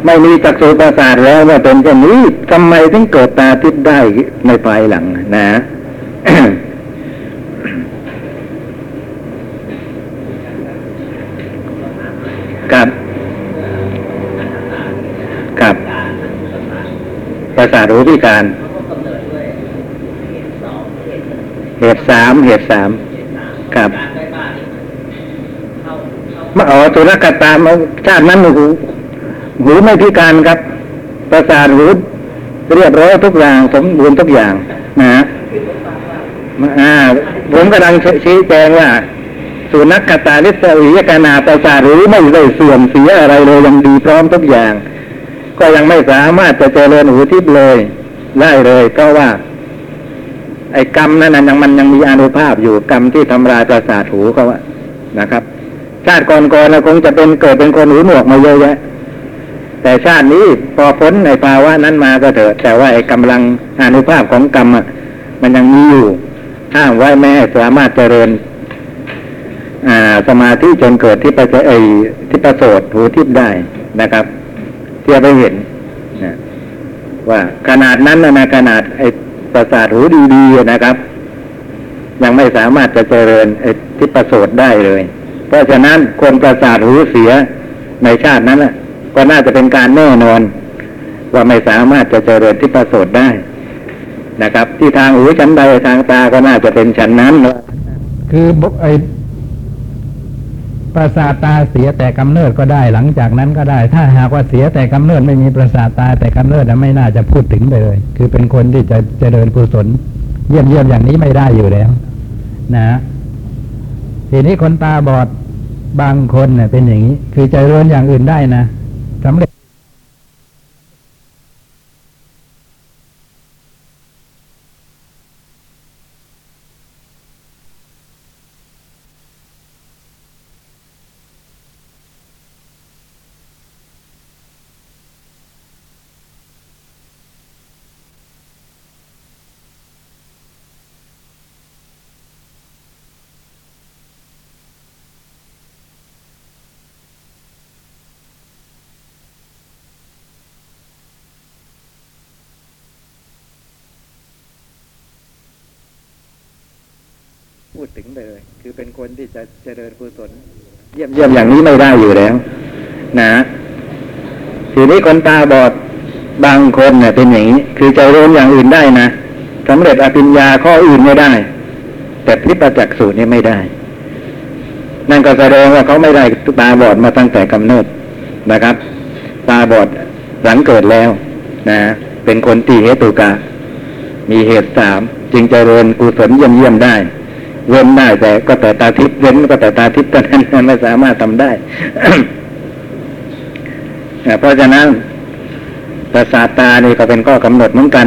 ไม่มีจักษุประสาทแล้วว่าเป็นเช่นนี้ทำไมถึงเกิดตาทิพย์ได้ในภายหลังนะครับครับประสาทหูพิการ เหตุสามเหตุสามครับมาอ๋อสุรกตามชาตินั้นหู หูไม่พิการครับ ประสาทหูเรียบร้อยทุกอย่างสมบูรณ์ทุกอย่างนะฮะอ่าผมกำลังชี้แจงว่าสุนัขตาลิสวิยกนาประสาทหูไม่ได้เสื่อมเสียอะไรเลยยังดีพร้อมทุกอย่าง ก็ยังไม่สามารถจะเจริญหูทิพย์เลยได้เลยเพราะว่า ไอ้กรรมนั้นนะยังมันยังมีอนุภาพอยู่กรรมที่ทำลายประสาทหูเขาว่านะครับ ชาติก่อนๆนะคงจะเป็นเกิดเป็นคนหูหนวกมาเยอะแยะ แต่ชาตินี้พอพ้นในภาวะนั้นมาก็เถอะ แต่ว่าไอ้กำลังอนุภาพของกรรมมันยังมีอยู่ห้ามไว้ไม่ให้สามารถเจริญอ่าสมาธิจนเกิดที่ประเไอ้ที่ประโสดหูทิพย์ได้นะครับเที่จะไปเห็นนะว่าขนาดนั้นนะขนาดไอ้ประสาทหูดีๆนะครับ ยังไม่สามารถจะเจริญไอ้ทิพโสดได้เลย เพราะฉะนั้นคนประสาทหูเสียในชาตินั้นน่ะ ก็น่าจะเป็นการแน่นอน ว่าไม่สามารถจะเจริญทิพโสดได้นะครับ ที่ทางหูชั้นใดทางตาก็น่าจะเป็นชั้นนั้น
คือบุไอประสาทตาเสียแต่กำเนิดก็ได้หลังจากนั้นก็ได้ ถ้าหากว่าเสียแต่กำเนิดไม่มีประสาทตาแต่กำเนิดไม่น่าจะพูดถึงไปเลย คือเป็นคนที่จะเจริญกุศลเยี่ยมเยี่ยมอย่างนี้ไม่ได้อยู่แล้ว นะทีนี้คนตาบอดบางคนเนี่ยเป็นอย่างนี้ คือเจริญอย่างอื่นได้นะสำเร็จ
พูดถึงไปเลย คือเป็นคนที่จะเจริญกุศลเยี่ยมเยี่ยมอย่างนี้ไม่ได้อยู่แล้ว นะทีนี้คนตาบอดบางคนเนี่ยเป็นอย่างนี้ คือเจริญอย่างอื่นได้นะสำเร็จอภิญญาข้ออื่นไม่ได้ แต่พิปจักสูตรนี่ไม่ได้ นั่นก็แสดงว่าเขาไม่ได้ตาบอดมาตั้งแต่กำเนิดนะครับ ตาบอดหลังเกิดแล้ว นะ เป็นคนตีเหตุกะ มีเหตุสามจึงเจริญกุศลเยี่ยมเยี่ยมได้ เว้นได้แต่ก็แต่ตาทิพย์เว้นก็แต่ตาทิพย์เท่านั้นไม่สามารถทำได้เพราะฉะนั้นประสาทตานี่ก็เป็นข้อกำหนดเหมือนกัน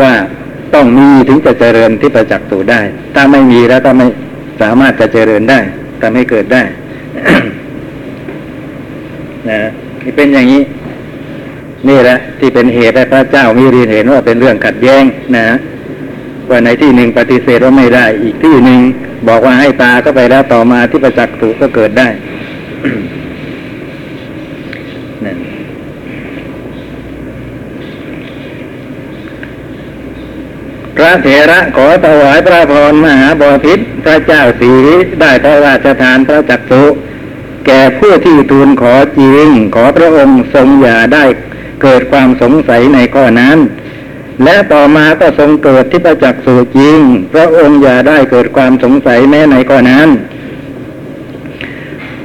ว่าต้องมีถึงจะเจริญที่ประจักษ์ตูได้ ถ้าไม่มีแล้วก็ไม่สามารถจะเจริญได้ทำให้เกิดได้นะเป็นอย่างนี้ นี่แหละที่เป็นเหตุให้พระเจ้ามีเรียนเห็นว่าเป็นเรื่องขัดแย้งนะ ว่าในที่หนึ่งปฏิเสธว่าไม่ได้ อีกที่หนึ่งบอกว่าให้ตาก็ไปแล้วต่อมาที่ประจักษ์ถูกก็เกิดได้นั่นพระเถระขอถวายพระพรมหาบอพิษพระเจ้าสีได้พระราชทานพระจักสุแก่ผู้ที่ทูลขอจริง ขอพระองค์ทรงอย่าได้เกิดความสงสัยในข้อนั้น และต่อมาก็ทรงเกิดที่ประจักษ์สุจริง พระองค์อย่าได้เกิดความสงสัยแม้ในข้อนั้น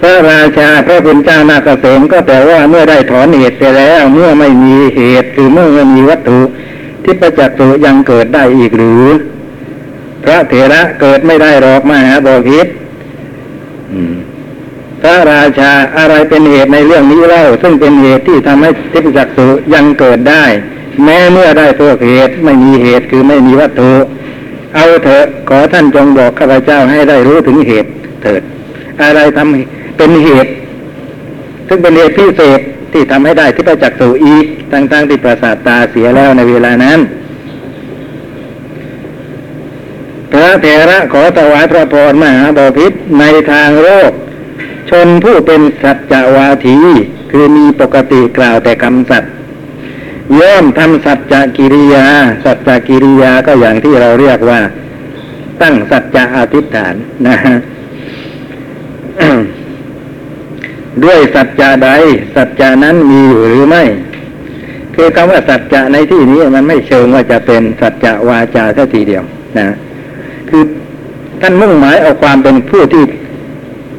พระราชาพระพุทธเจ้านาคเษมก็แต่ว่าเมื่อได้ถอนเหตุไปแล้วเมื่อไม่มีเหตุคือเมื่อไม่มีวัตถุที่ประจักษ์สุยังเกิดได้อีกหรือ พระเถระเกิดไม่ได้หรอกมหาบอพิษพระราชาอะไรเป็นเหตุในเรื่องนี้เล่า ซึ่งเป็นเหตุที่ทำให้ทิพจักสุยังเกิดได้ แม้เมื่อได้ตัวเหตุไม่มีเหตุคือไม่มีวัตถุเอาเถอะขอท่านจงบอกข้าพเจ้าให้ได้รู้ถึงเหตุเถิด อะไรทำเป็นเหตุ ซึ่งเป็นเหตุพิเศษที่ทำให้ได้ที่ประจักษ์สู่อีกตั้งๆที่ประสาทตาเสียแล้วในเวลานั้นพระเถระขอถวายพระพรมหาบพิษในทางโลกชนผู้เป็นสัจจวาทีคือมีปกติกล่าวแต่คำสัตย์ ย่อมทำสัจจกิริยา สัจจกิริยาก็อย่างที่เราเรียกว่า ตั้งสัจจะอธิษฐานนะฮะด้วยสัจจะใด สัจจะนั้นมีอยู่หรือไม่ คือคำว่าสัจจะในที่นี้มันไม่เชิงว่าจะเป็นสัจจะวาจาแค่ทีเดียวนะคือท่านมุ่งหมายเอาความเป็นผู้ที่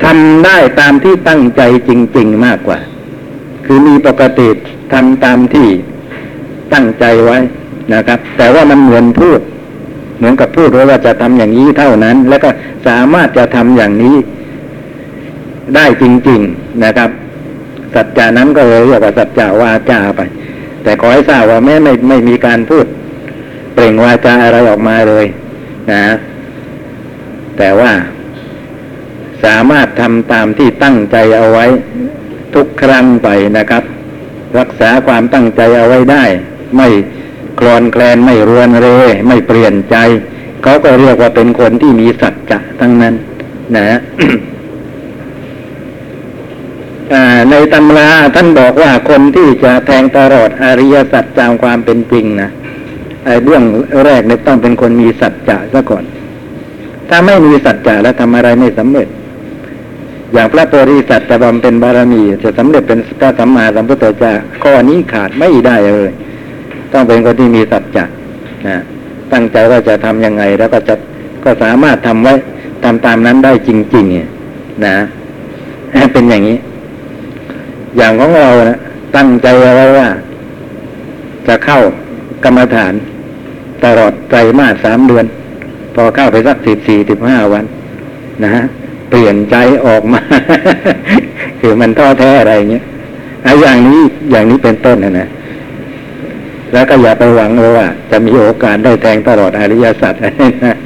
ทำได้ตามที่ตั้งใจจริง ๆ มากกว่า คือมีปกติทำตามที่ ตั้งใจไว้นะครับ แต่ว่ามันเหมือนพูด เหมือนกับพูดว่าจะทำอย่างนี้เท่านั้น แล้วก็สามารถจะทำอย่างนี้ได้จริง ๆนะครับ สัจจานั้นก็เลยเรียกว่าสัจจาวาจาไป แต่ขอให้ทราบว่าแม้ไม่ไม่มีการพูด เปล่งวาจาอะไรออกมาเลยนะแต่ว่าสามารถทำตามที่ตั้งใจเอาไว้ทุกครั้งไปนะครับ รักษาความตั้งใจเอาไว้ได้ ไม่คลอนแคลนไม่รวนเร ไม่เปลี่ยนใจ เขาก็เรียกว่าเป็นคนที่มีสัจจะทั้งนั้นนะในตำราท่านบอกว่าคนที่จะแทงตลอดอริยสัจตามความเป็นจริงนะไอ้เรื่องแรกเนี่ยต้องเป็นคนมีสัจจะซะก่อน ถ้าไม่มีสัจจะแล้วทำอะไรไม่สำเร็จ อย่างพระโพธิสัตว์จะบำเพ็ญบารมี จะสำเร็จเป็นพระสัมมาสัมพุทธเจ้าข้อนี้ขาดไม่ได้เลย ต้องเป็นคนที่มีสัจจะนะตั้งใจว่าจะทำยังไง แล้วก็จะก็สามารถทำไว้ทำตามนั้นได้จริงๆเนี่ยนะเป็นอย่างนี้ อย่างของเรานะตั้งใจไว้ว่า จะเข้ากรรมฐาน ตลอดไตรมาสสามเดือน พอเข้าไปสักสิบสี่สิบห้าวัน นะฮะเปลี่ยนใจออกมา คือมันท้อแท้อะไรเงี้ยอ้อย่างนี้อย่างนี้เป็นต้นนะนะ แล้วก็อย่าไปหวังเลยว่า จะมีโอกาสได้แทงตลอดอริยสัจนะ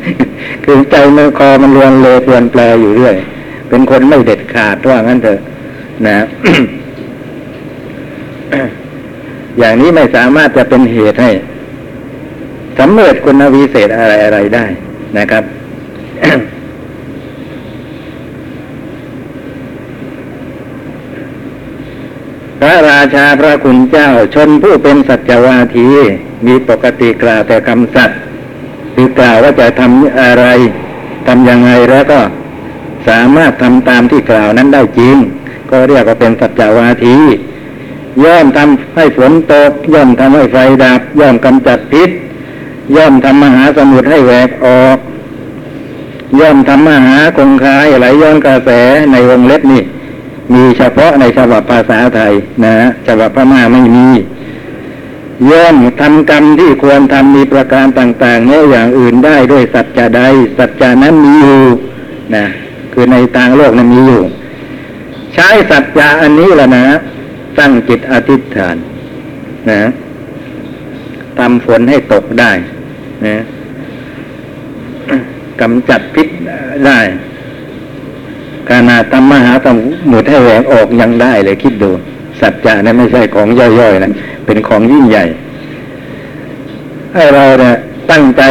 คือใจมันคอมันรวนเลเปลี่ยนแปลอยู่เรื่อย เป็นคนไม่เด็ดขาดว่างั้นเถอะ นะอย่างนี้ไม่สามารถจะเป็นเหตุให้สำเร็จคุณวิเศษอะไรอะไรได้นะครับ พระรา ชาพระคุณเจ้าชนผู้เป็นสัจวาที มีปกติกล่าวแต่คำสัตย์คือกล่าวว่าจะทำอะไรทำยังไงแล้วก็สามารถทำตามที่กล่าวนั้นได้จริง ก็เรียกว่าเป็นสัจวาทีย่อมทำให้ฝนตก ย่อมทำให้ไฟดับ ย่อมกำจัดพิษ ย่อมทำมหาสมุทรให้แหวกออก ย่อมทำมหาคงคายไหลย้อนกระแสในวงเล็บนี่ มีเฉพาะในฉบับภาษาไทยนะฉบับพม่าไม่มีย่อมทำกรรมที่ควรทำมีประการต่างๆแม้อย่างอื่นได้ด้วยสัจจะใดสัจจานั้นมีอยู่นะคือในต่างโลกนั้นมีอยู่ ใช้สัจจะอันนี้แหละนะตั้งจิตอธิษฐานนะทำฝนให้ตกได้นะกำจัดพิษได้ ขนาดทำมหาสมุทรให้แหวกออกยังได้เลยคิดดู สัจจะนั้นไม่ใช่ของย่อยๆนะเป็นของยิ่งใหญ่ให้เราเนี่ยตั้งใจ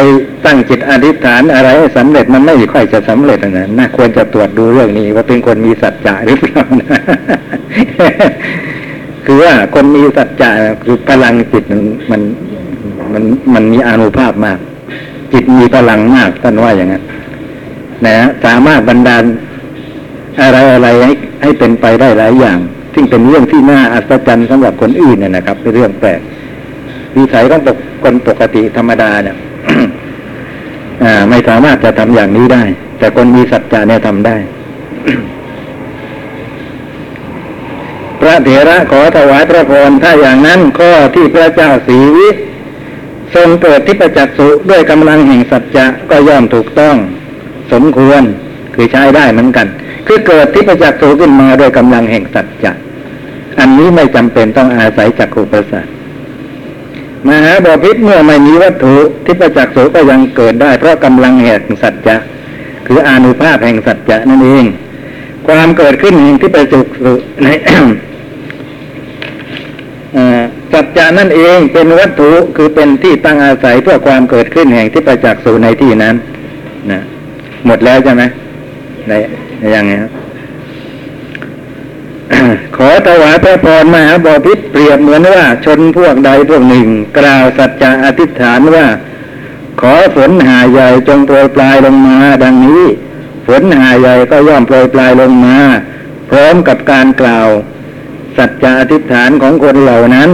ตั้งจิตอธิษฐานอะไรให้สำเร็จมันไม่ค่อยจะสำเร็จนะน่าควรจะตรวจดูเรื่องนี้ ว่าเป็นคนมีสัจจะหรือเปล่านะคือว่าคนมีสัจจะคือพลังจิตมันมันมันมีอนุภาพมาก จิตมีพลังมากท่านว่าอย่างนั้นนะสามารถบรรดาล อะไรอะไรให้ให้เป็นไปได้หลายอย่าง ซึ่งเป็นเรื่องที่น่าอัศจรรย์สำหรับคนอื่นเนี่ยนะครับ เป็นเรื่องแปลกวิสัยของคนปกติธรรมดาเนี่ยไม่สามารถจะทำอย่างนี้ได้ แต่คนมีสัจจะเนี่ยทำได้ พระเถระขอถวายพระพรถ้าอย่างนั้นข้อที่พระเจ้าสีวิทรงเกิดทิพจักสุด้วยกำลังแห่งสัจจะก็ย่อมถูกต้อง สมควร คือใช้ได้เหมือนกัน คือเกิดทิพจักสุขึ้นมาด้วยกำลังแห่งสัจจะอันนี้ไม่จำเป็นต้องอาศัยจักขุประสาทมหาบพิษเมื่อไม่มีวัตถุทิพจักสุก็ยังเกิดได้ เพราะกำลังแห่งสัจจะคืออนุภาพแห่งสัจจะนั่นเอง ความเกิดขึ้นแห่งทิพจักสุในสัจจานั่นเองเป็นวัตถุคือเป็นที่ตั้งอาศัยเพื่อความเกิดขึ้นแห่งที่ประจักษ์สู่ในที่นั้นนะหมดแล้วใช่ไหม ในในยังไงครับขอถวายพระพรมหาบอพิษเปรียบเหมือนว่า ชนพวกใดพวกหนึ่ง กล่าวสัจจะอธิษฐานว่า ขอฝนหาใหญ่จงโปรยปลายลงมา ดังนี้ ฝนหาใหญ่ก็ย่อมโปรยปลายลงมา พร้อมกับการกล่าว สัจจะอธิษฐานของคนเหล่านั้น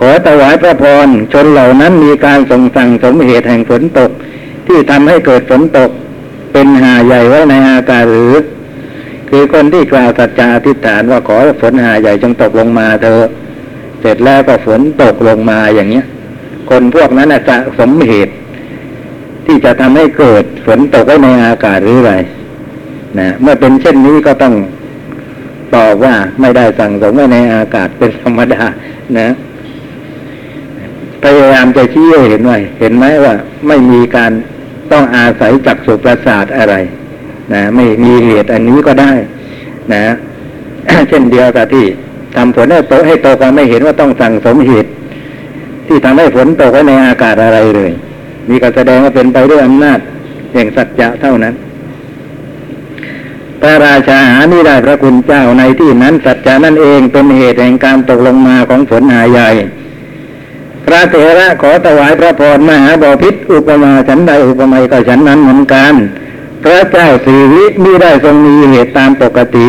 ขอถวายพระพรชนเหล่านั้นมีการทรงสั่งสมเหตุแห่งฝนตก ที่ทำให้เกิดฝนตก เป็นหาใหญ่ไว้ในอากาศหรือ คือคนที่กล่าวสัจจะอธิษฐานว่าขอฝนหาใหญ่จงตกลงมาเถอะเสร็จแล้วก็ฝนตกลงมาอย่างเนี้ย คนพวกนั้นจะสมเหตุ ที่จะทำให้เกิดฝนตกไว้ในอากาศหรือไรนะเมื่อเป็นเช่นนี้ก็ต้องตอบว่าไม่ได้สั่งสมไว้ในอากาศเป็นธรรมดานะพยายามจะชี้ให้เห็นไว้เห็นไหมว่า ไม่มีการ ต้องอาศัยจักสุประสาทอะไร นะ ไม่มีเหตุอันนี้ก็ได้ นะเช่นเดียวกับที่ทำฝนให้โตให้โตก็ไม่เห็นว่าต้องสั่งสมเหตุ ที่ทำให้ฝนตกไว้ในอากาศอะไรเลยมีการแสดงว่าเป็นไปด้วยอำนาจแห่งสัจจะเท่านั้นพระราชาหาไม่ได้พระคุณเจ้าในที่นั้นสัจจานั่นเองเป็นเหตุแห่งการตกลงมาของฝนหาใหญ่ พระเถระขอถวายพระพรมหาบพิษอุปมาฉันใดอุปไมยก็ฉันนั้นเหมือนกัน พระเจ้าสีวิมิได้ทรงมีเหตุตามปกติ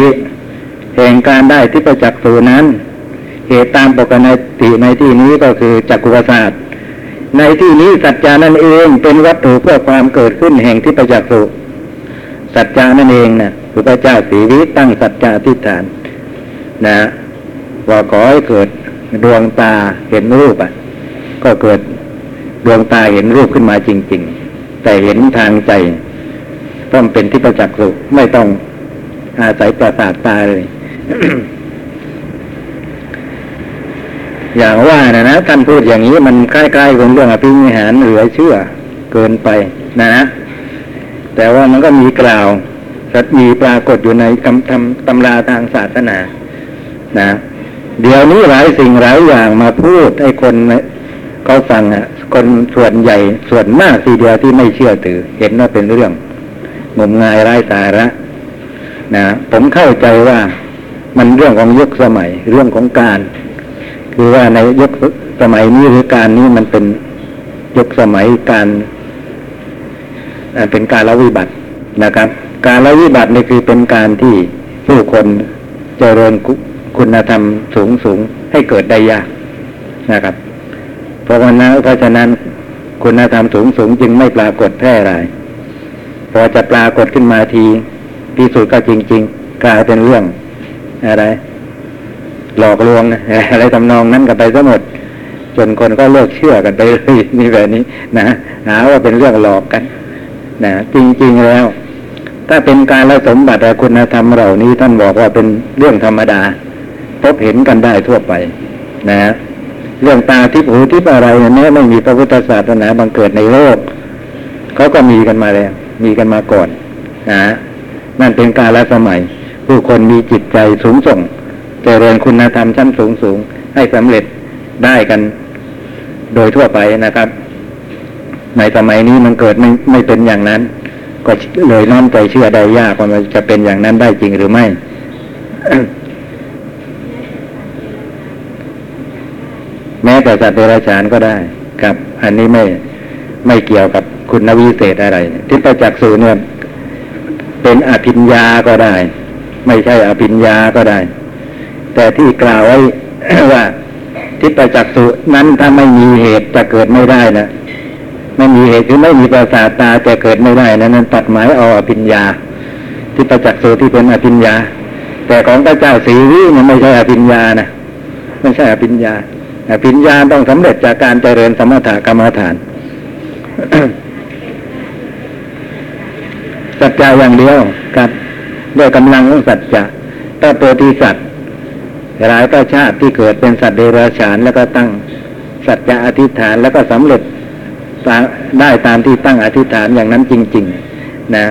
แห่งการได้ที่ประจักษ์สูนั้น เหตุตามปกติในที่นี้ก็คือจักรุประสาทในที่นี้สัจจานั่นเองเป็นวัตถุเพื่อความเกิดขึ้นแห่งที่ประจักษ์สุสัจจานั่นเองนะพระเจ้าสีวิตั้งสัจจาทิฏฐาน นะว่าขอให้เกิดดวงตาเห็นรูปอะ ก็เกิดดวงตาเห็นรูปขึ้นมาจริง ๆ แต่เห็นทางใจต้องเป็นที่ประจักษ์สุขไม่ต้องอาศัยประสาทตาเลย อย่างว่านะนะท่านพูดอย่างนี้มันใกล้ๆกับเรื่องอภินิหารเหลือเชื่อเกินไปนะนะแต่ว่ามันก็มีกล่าวสัตมีปรากฏอยู่ในตำตำตำราทางศาสนา นะ เดี๋ยวนี้หลายสิ่งหลายอย่างมาพูดให้คน เขาฟังอะ คนส่วนใหญ่ส่วนมากทีเดียวที่ไม่เชื่อถือ เห็นว่าเป็นเรื่องงมงายไร้สาระนะผมเข้าใจว่ามันเรื่องของยุคสมัยเรื่องของการ คือว่าในยุคสมัยนี้หรือการนี้มันเป็นยุคสมัยการเป็นการละวิบัตินะครับ การละวิบัตินี่คือเป็นการที่ผู้คนเจริญคุณธรรมสูงสูงให้เกิดได้ยากนะครับ เพราะวันนั้นเพราะฉะนั้นคุณธรรมสูงสูงจึงไม่ปรากฏแพร่หลายพอจะปรากฏขึ้นมาทีพิสูจน์ก็จริง ๆ กลายเป็นเรื่องอะไร หลอกลวงอะไรทำนองนั้นกันไปซะหมด จนคนก็เลิกเชื่อกันไปเลยนี่แบบนี้นะหาว่าเป็นเรื่องหลอกกันนะจริง ๆแล้ว ถ้าเป็นการละสมบัติคุณธรรมเหล่านี้ท่านบอกว่าเป็นเรื่องธรรมดา พบเห็นกันได้ทั่วไป นะ เรื่องตาทิพย์หูทิพย์อะไรเนี่ยไม่มีพระพุทธศาสนาบังเกิดในโลกเขาก็มีกันมาแล้ว มีกันมาก่อนนะนั่นเป็นการละสมัย ผู้คนมีจิตใจสูงส่งเจริญคุณธรรมชั้นสูงสูงให้สำเร็จได้กันโดยทั่วไปนะครับ ในสมัยนี้มันเกิดไม่ไม่เป็นอย่างนั้น ก็เลยน้อมใจเชื่อได้ยากว่ามันจะเป็นอย่างนั้นได้จริงหรือไม่ แม้แต่สัตว์เดรัจฉานก็ได้ครับ อันนี้ไม่ไม่เกี่ยวกับคุณวิเศษอะไร ที่ประจักษ์สูเนี่ยเป็นอภิญญาก็ได้ ไม่ใช่อภิญญาก็ได้ แต่ที่กล่าวไว้ว่าทิฏฐจักษุนั้นถ้าไม่มีเหตุจะเกิดไม่ได้นะไม่มีเหตุคือไม่มีประสาทตาจะเกิดไม่ได้นะนั้นตัดหมายเอาอภิญญาทิฏฐจักษุที่เป็นอภิญญา แต่ของพระเจ้าสีวิมันไม่ใช่อภิญญานะไม่ใช่อภิญญา อภิญญาต้องสำเร็จจากการเจริญสมถกรรมฐานสัจจะอย่างเดียวกับด้วยกำลังของสัจจะถ้าโพธิสัตว์หลายประชาติที่เกิดเป็นสัตว์เดรัจฉานแล้วก็ตั้งสัจจะอธิษฐานแล้วก็สำเร็จได้ตามที่ตั้งอธิษฐานอย่างนั้นจริง ๆ นะ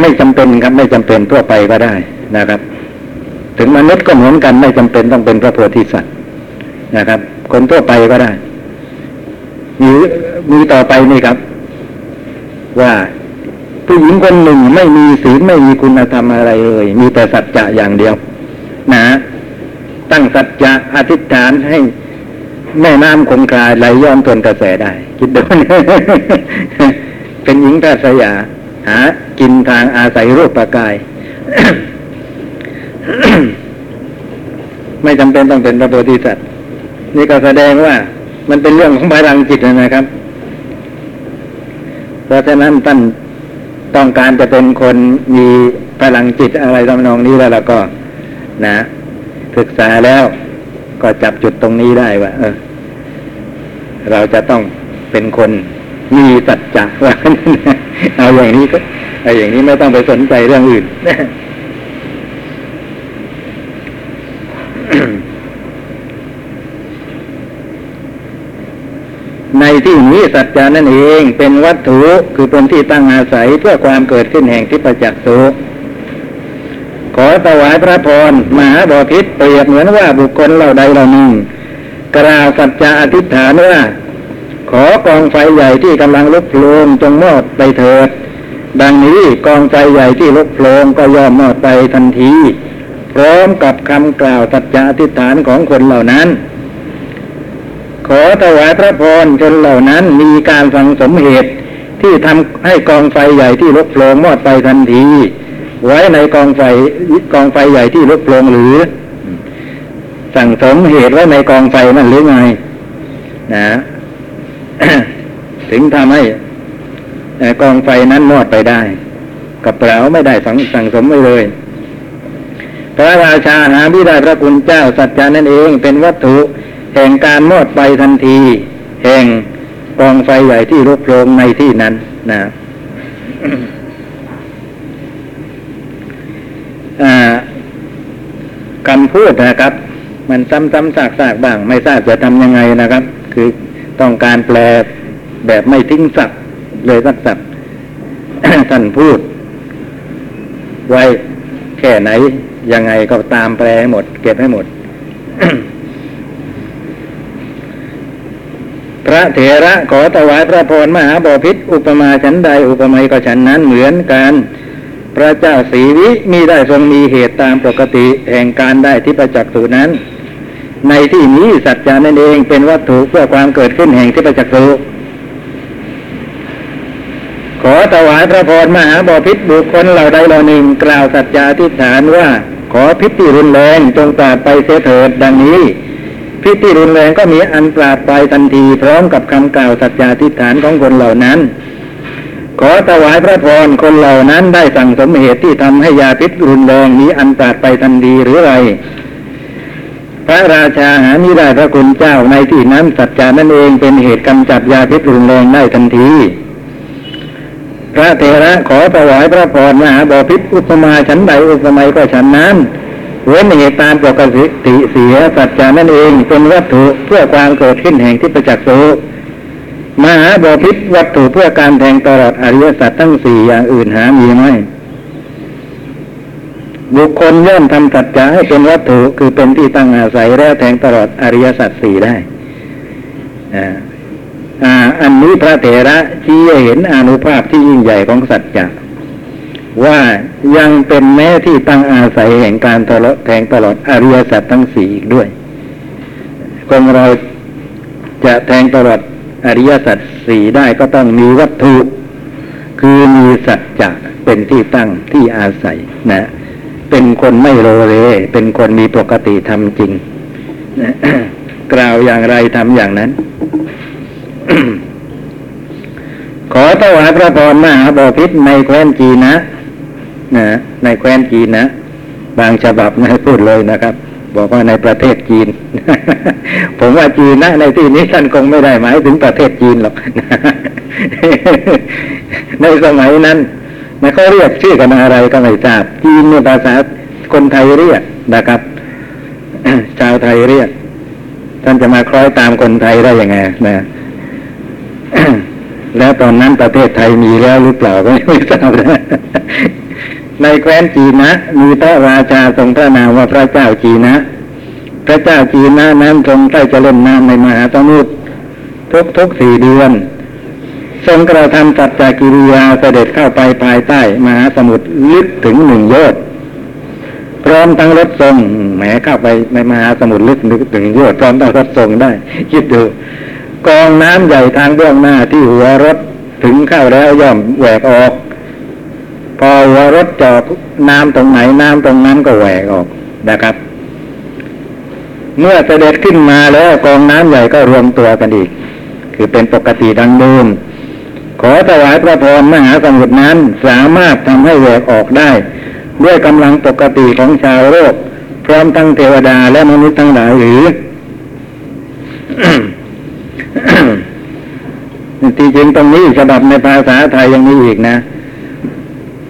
ไม่จำเป็นครับ ไม่จำเป็นทั่วไปก็ได้นะครับ ถึงมนุษย์ก็เหมือนกันไม่จำเป็นต้องเป็นพระโพธิสัตว์นะครับ คนทั่วไปก็ได้มีมีต่อไปนี่ครับ ว่าผู้หญิงคนหนึ่งไม่มีศีลไม่มีคุณธรรมอะไรเลย มีแต่สัจจะอย่างเดียว นะ ตั้งสัจจะอธิษฐานให้แม่น้ำคงคาไหลย้อนทวนกระแสได้ คิดดูเป็นหญิงทัศยา หากินทางอาศัยรูปประกาย ไม่จำเป็นต้องเป็นพระโพธิสัตว์ นี่ก็แสดงว่ามันเป็นเรื่องของพลังจิตนะครับ เพราะฉะนั้นท่านต้องการจะเป็นคนมีพลังจิตอะไรทำนองนี้แล้วก็ นะ ศึกษาแล้วก็จับจุดตรงนี้ได้ว่า เออ เราจะต้องเป็นคน มีสัจจะว่าเอาอย่างนี้ก็เอาอย่างนี้ไม่ต้องไปสนใจเรื่องอื่นในที่นี้สัจจานั่นเองเป็นวัตถุคือเป็นที่ตั้งอาศัยเพื่อความเกิดขึ้นแห่งที่ประจักสุขอถวายพระพรมหาบอพิษเปรียบเหมือนว่าบุคคลเหล่าใดเหล่าหนึ่งกล่าสัจจะอธิษฐานว่า ขอกองไฟใหญ่ที่กำลังลุกโผล่จงมอดไปเถิด ดังนี้กองไฟใหญ่ที่ลุกโผล่ก็ย่อมมอดไปทันที พร้อมกับคำกล่าวสัจจะอธิษฐานของคนเหล่านั้น ขอถวายพระพรจนเหล่านั้นมีการสังสมเหตุที่ทำให้กองไฟใหญ่ที่ลุกโผลงมอดไปทันที ไว้ในกองไฟกองไฟใหญ่ที่ลุกโผลงหรือ สั่งสมเหตุไว้ในกองไฟนั่นหรือไงนะ ถึงทำให้กองไฟนั้นมอดไปได้ กับเปล่าไม่ได้สังสั่งสมไว้เลย พระราชาหาไม่ได้พระคุณเจ้าสัจจานั่นเองเป็นวัตถุแห่งการมอดไปทันที แห่งกองไฟใหญ่ที่ลุกโลงในที่นั้นนะอ่าคำพูดนะครับ มันซ้ำๆซากๆบ้าง ไม่ทราบจะทำยังไงนะครับ คือ ต้องการแปลแบบไม่ทิ้งสับเลยสักสับท่านพูด ไว้แค่ไหน ยังไงก็ตามแปลให้หมด เก็บให้หมด พระเถระขอถวายพระพรมหาบพิษอุปมาฉันใด อุปไมยก็ฉันนั้นเหมือนกันพระเจ้าศรีวิมีได้ทรงมีเหตุตามปกติแห่งการได้ที่ประจักษ์สุนั้น ในที่นี้สัจจานั่นเองเป็นวัตถุเพื่อความเกิดขึ้นแห่งที่ประจักษ์สุขอถวายพระพรมหาบพิษบุคคลเหล่าใดเหล่าหนึ่ง กล่าวสัจจาทิฏฐานว่า ขอพิษที่รุนแรงจงปราดไปเสียเถิดดังนี้ พิษที่รุนแรงก็มีอันปราดไปทันที พร้อมกับคำกล่าวสัจจาทิฏฐานของคนเหล่านั้น ขอถวายพระพรคนเหล่านั้นได้สั่งสมเหตุที่ทำให้ยาพิษรุนแรงนี้อันปราดไปทันทีหรือไร พระราชาหามิได้พระคุณเจ้าในที่นั้นสัจจานั่นเองเป็นเหตุกำจัดยาพิษรุนแรงได้ทันที พระเถระขอถวายพระพรมหาบพิษอุปมาฉันใดอุปไมยก็ฉันนั้นเว้นเหตุตามปกติเสียสัจจานั่นเองเป็นวัตถุเพื่อความเกิดขึ้นแห่งที่ประจักษ์โสมหาบพิษวัตถุเพื่อการแทงตลอดอริยสัจทั้งสี่อย่างอื่นหามีไหม บุคคลย่อมทำสัจจะให้เป็นวัตถุคือเป็นที่ตั้งอาศัยแล้วแทงตลอดอริยสัจสี่ได้อ่าอ่าอันนี้พระเถระชี้เห็นอนุภาพที่ยิ่งใหญ่ของสัจจะว่ายังเป็นแม้ที่ตั้งอาศัยแห่งการตลอดแทงตลอดอริยสัจทั้งสี่อีกด้วยคนเราจะแทงตลอดอริยสัจสี่ได้ก็ต้องมีวัตถุ คือมีสัจจะเป็นที่ตั้งที่อาศัยนะ เป็นคนไม่โลเลเป็นคนมีปกติทำจริงกล่าวอย่างไรทำอย่างนั้น ขอถวายพระพรมหาบพิษในแคว้นจีนะนะในแคว้นจีนนะ บางฉบับไม่ให้พูดเลยนะครับ บอกว่าในประเทศจีน ผมว่าจีนนะ ในที่นี้ท่านคงไม่ได้หมายถึงประเทศจีนหรอกในสมัยนั้น มันเขาเรียกชื่อกันอะไรก็ไม่ทราบจีนเนี่ยภาษาคนไทยเรียกนะครับชาวไทยเรียก ท่านจะมาคล้อยตามคนไทยได้ยังไงนะแล้วตอนนั้นประเทศไทยมีแล้วหรือเปล่าก็ไม่ทราบนะในแคว้นจีนะ มีพระราชาทรงพระนามว่าพระเจ้าจีนะ พระเจ้าจีนะนั้นทรงใกล้จะเล่นน้ำในมหาสมุทรทุกทุกๆสี่เดือน ทรงกระทำสัจจกิริยาเสด็จเข้าไปภายใต้มหาสมุทรลึกถึงหนึ่งโยชน์พร้อมทั้งรถทรงแหมเข้าไปในมหาสมุทรลึกถึงโยชน์พร้อมทั้งรถทรงได้คิดดูกองน้ำใหญ่ทางเบื้องหน้าที่หัวรถถึงเข้าแล้วย่อมแหวกออก พอหัวรถจอดน้ำตรงไหนน้ำตรงนั้นก็แหวกออกนะครับ เมื่อเสด็จขึ้นมาแล้วกองน้ำใหญ่ก็รวมตัวกันอีก คือเป็นปกติดังเดิม ขอถวายพระพรมหาสมุทรนั้นสามารถทำให้แหวกออกได้ ด้วยกำลังปกติของชาวโลกพร้อมทั้งเทวดาและมนุษย์ทั้งหลายหรือที่จริงตรงนี้ฉบับในภาษาไทยยังมีอีกนะ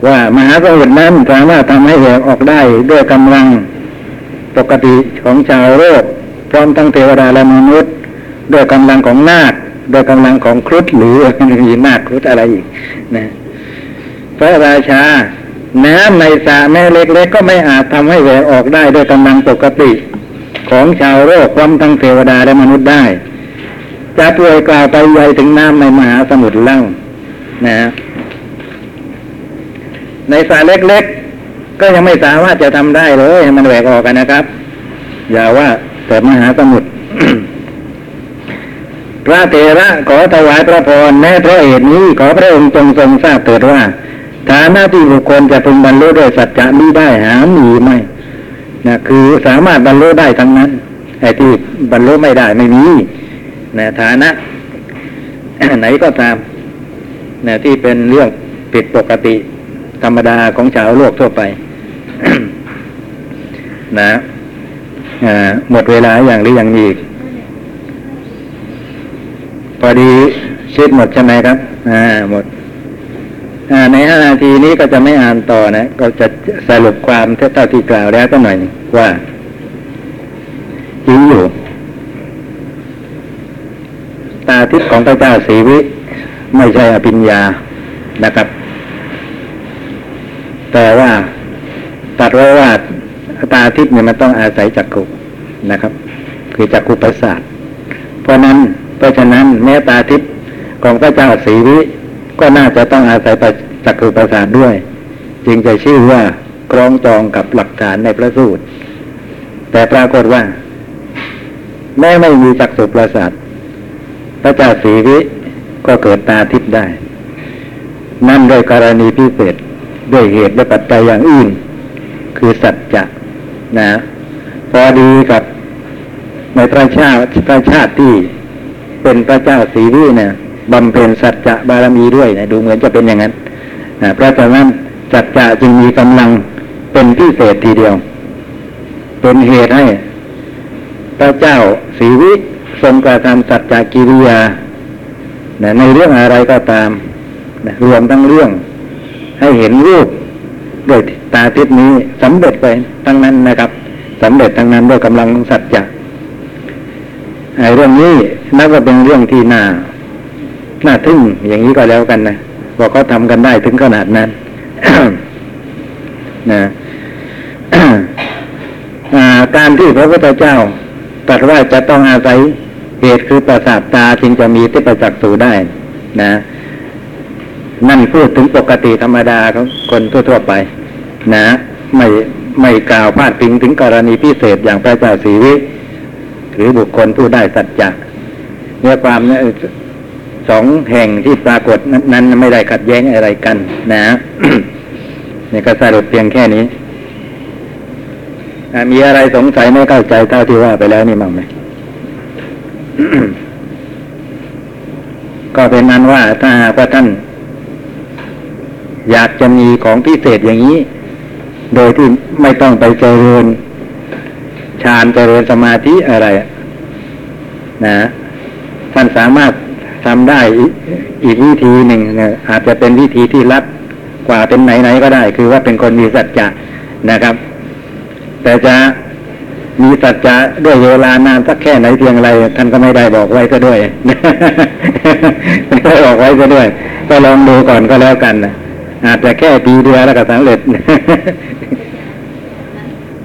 ว่ามหาสมุทรนั้นสามารถทำให้แหวกออกได้ด้วยกำลังปกติของชาวโลกพร้อมทั้งเทวดาและมนุษย์ ด้วยกำลังของนาค ด้วยกำลังของครุฑหรือมีนาครุฑอะไรอีกนะพระราชา น้ำในสระแม่เล็กๆก็ไม่อาจทำให้แหวกออกได้ด้วยกำลังปกติของชาวโลกพร้อมทั้งเทวดาและมนุษย์ได้ จะป่วยกล่าวไปใหญ่ถึงน้ำในมหาสมุทรเล่านะฮะในสระเล็กๆ ก็ยังไม่สามารถจะทำได้เลย มันแหวกออกกันนะครับ อย่าว่าแต่มหาสมุทร พระเถระขอถวายพระพรแม้เพราะเหตุนี้ขอพระองค์จงทรงทราบเถิดว่า ฐานะที่บุคคลจะพึงบรรลุด้วยสัจจะนี้ได้หามีไหมนะคือสามารถบรรลุได้ทั้งนั้นไอ้ที่บรรลุไม่ได้ไม่มีนะฐานะไหนก็ตามนะที่เป็นเรื่องผิดปกติธรรมดาของชาวโลกทั่วไป นะหมดเวลาอย่างหรือยังมีอีก พอดีชีดหมดใช่ไหมครับ อ่า หมด อ่า ในห้านาทีนี้ก็จะไม่อ่านต่อนะ ก็จะสรุปความเท่าที่กล่าวแล้วก็หน่อยว่าจริงอยู่ ตาทิพย์ของพระเจ้าศรีวิ ไม่ใช่อภิญญานะครับ แต่ว่าตัดไว้ว่าตาทิพย์เนี่ยมันต้องอาศัยจักรุนะครับ คือจักรุประสาทเพราะนั้น เพราะฉะนั้นแม้ตาทิพย์ของพระเจ้าศรีวิก็น่าจะต้องอาศัยจักรุประสาทด้วย จึงจะชื่อว่าคล้องจองกับหลักฐานในพระสูตร แต่ปรากฏว่า แม้ไม่มีจักรุประสาทพระเจ้าศรีวิก็เกิดตาทิพย์ได้ นั่นโดยกรณีพิเศษด้วยเหตุและปัจจัยอย่างอื่น คือสัจจะนะ พอดีกับในพระชาติพระชาติที่ เป็นพระเจ้าศรีวิเนี่ยบำเพ็ญสัจจะบารมีด้วยนะดูเหมือนจะเป็นอย่างนั้นนะเพราะฉะนั้นสัจจะจึงมีกำลังเป็นพิเศษทีเดียว เป็นเหตุให้พระเจ้าศรีวิทรงกระทำสัจจะกิริยานะในเรื่องอะไรก็ตามนะรวมทั้งเรื่อง ให้เห็นรูปด้วยตาทิพนี้สำเร็จไปทั้งนั้นนะครับสำเร็จทั้งนั้นด้วยกำลังสัจจะ ไอ้เรื่องนี้นับว่าเป็นเรื่องที่น่าน่าทึ่งอย่างนี้ก็แล้วกันนะว่าเขาทำกันได้ถึงขนาดนั้นนะการที่พระพุทธเจ้าตรัสว่าจะต้องอาศัยเหตุคือประสาทตาจึงจะมีที่ประจักษ์สูได้ นะ นั่นพูดถึงปกติธรรมดาของคนทั่วๆไป นะ ไม่ไม่กล่าวพาดพิงถึงกรณีพิเศษอย่างพระเจ้าศรีวิ หรือบุคคลผู้ได้สัจจะเนื้อความนี่สองแห่งที่ปรากฏนั้นไม่ได้ขัดแย้งอะไรกัน นะนี่ก็สรุปเพียงแค่นี้มีอะไรสงสัยไม่เข้าใจเท่าที่ว่าไปแล้วนี่มั้งไหมก็เป็นนั้นว่าถ้าหากว่าท่าน อยากจะมีของพิเศษอย่างนี้ โดยที่ไม่ต้องไปเจริญ ฌานเจริญสมาธิอะไรนะท่านสามารถทำได้อีกวิธีหนึ่งนะอาจจะเป็นวิธีที่ลัดกว่าเป็นไหนๆก็ได้ คือว่าเป็นคนมีสัจจะนะครับ แต่จะมีสัจจะด้วยเวลานานสักแค่ไหนเพียงไรท่านก็ไม่ได้บอกไว้ก็ด้วยไม่ได้บอกไว้ก็ด้วย ก็ลองดูก่อนก็แล้วกันนะอาจจะแค่ปีเดียวแล้วก็สำเร็จ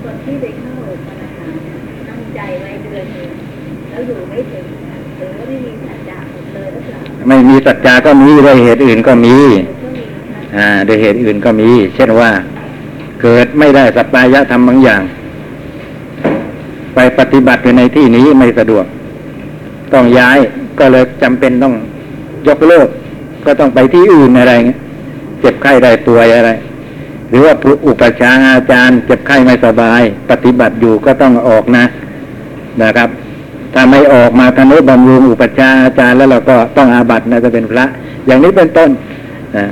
คนที่ไปเข้าธนาคารตั้งใจไว้เดือนหนึงแล้วอยู่ไม่ถึงหรือว่าไม่มีสัจจะหมดเลยหรือเปล่า
ไม่มีสัจจาก็มีด้วยเหตุอื่นก็มี อ่าด้วยเหตุอื่นก็มี เช่นว่า เกิดไม่ได้สัปปายะทำบางอย่าง ไปปฏิบัติอยู่ในที่นี้ไม่สะดวก ต้องย้ายก็เลยจำเป็นต้องยกเลิก ก็ต้องไปที่อื่นอะไรเงี้ยเจ็บไข้ได้ป่วยอะไร หรือว่าผู้อุปชฌาย์อาจารย์ เจ็บไข้ไม่สบาย ปฏิบัติอยู่ก็ต้องออกนะนะครับ ถ้าไม่ออกมาทนุบำรุงอุปชาอาจารย์แล้วเราก็ต้องอาบัตินะจะเป็นพระ อย่างนี้เป็นต้นนะ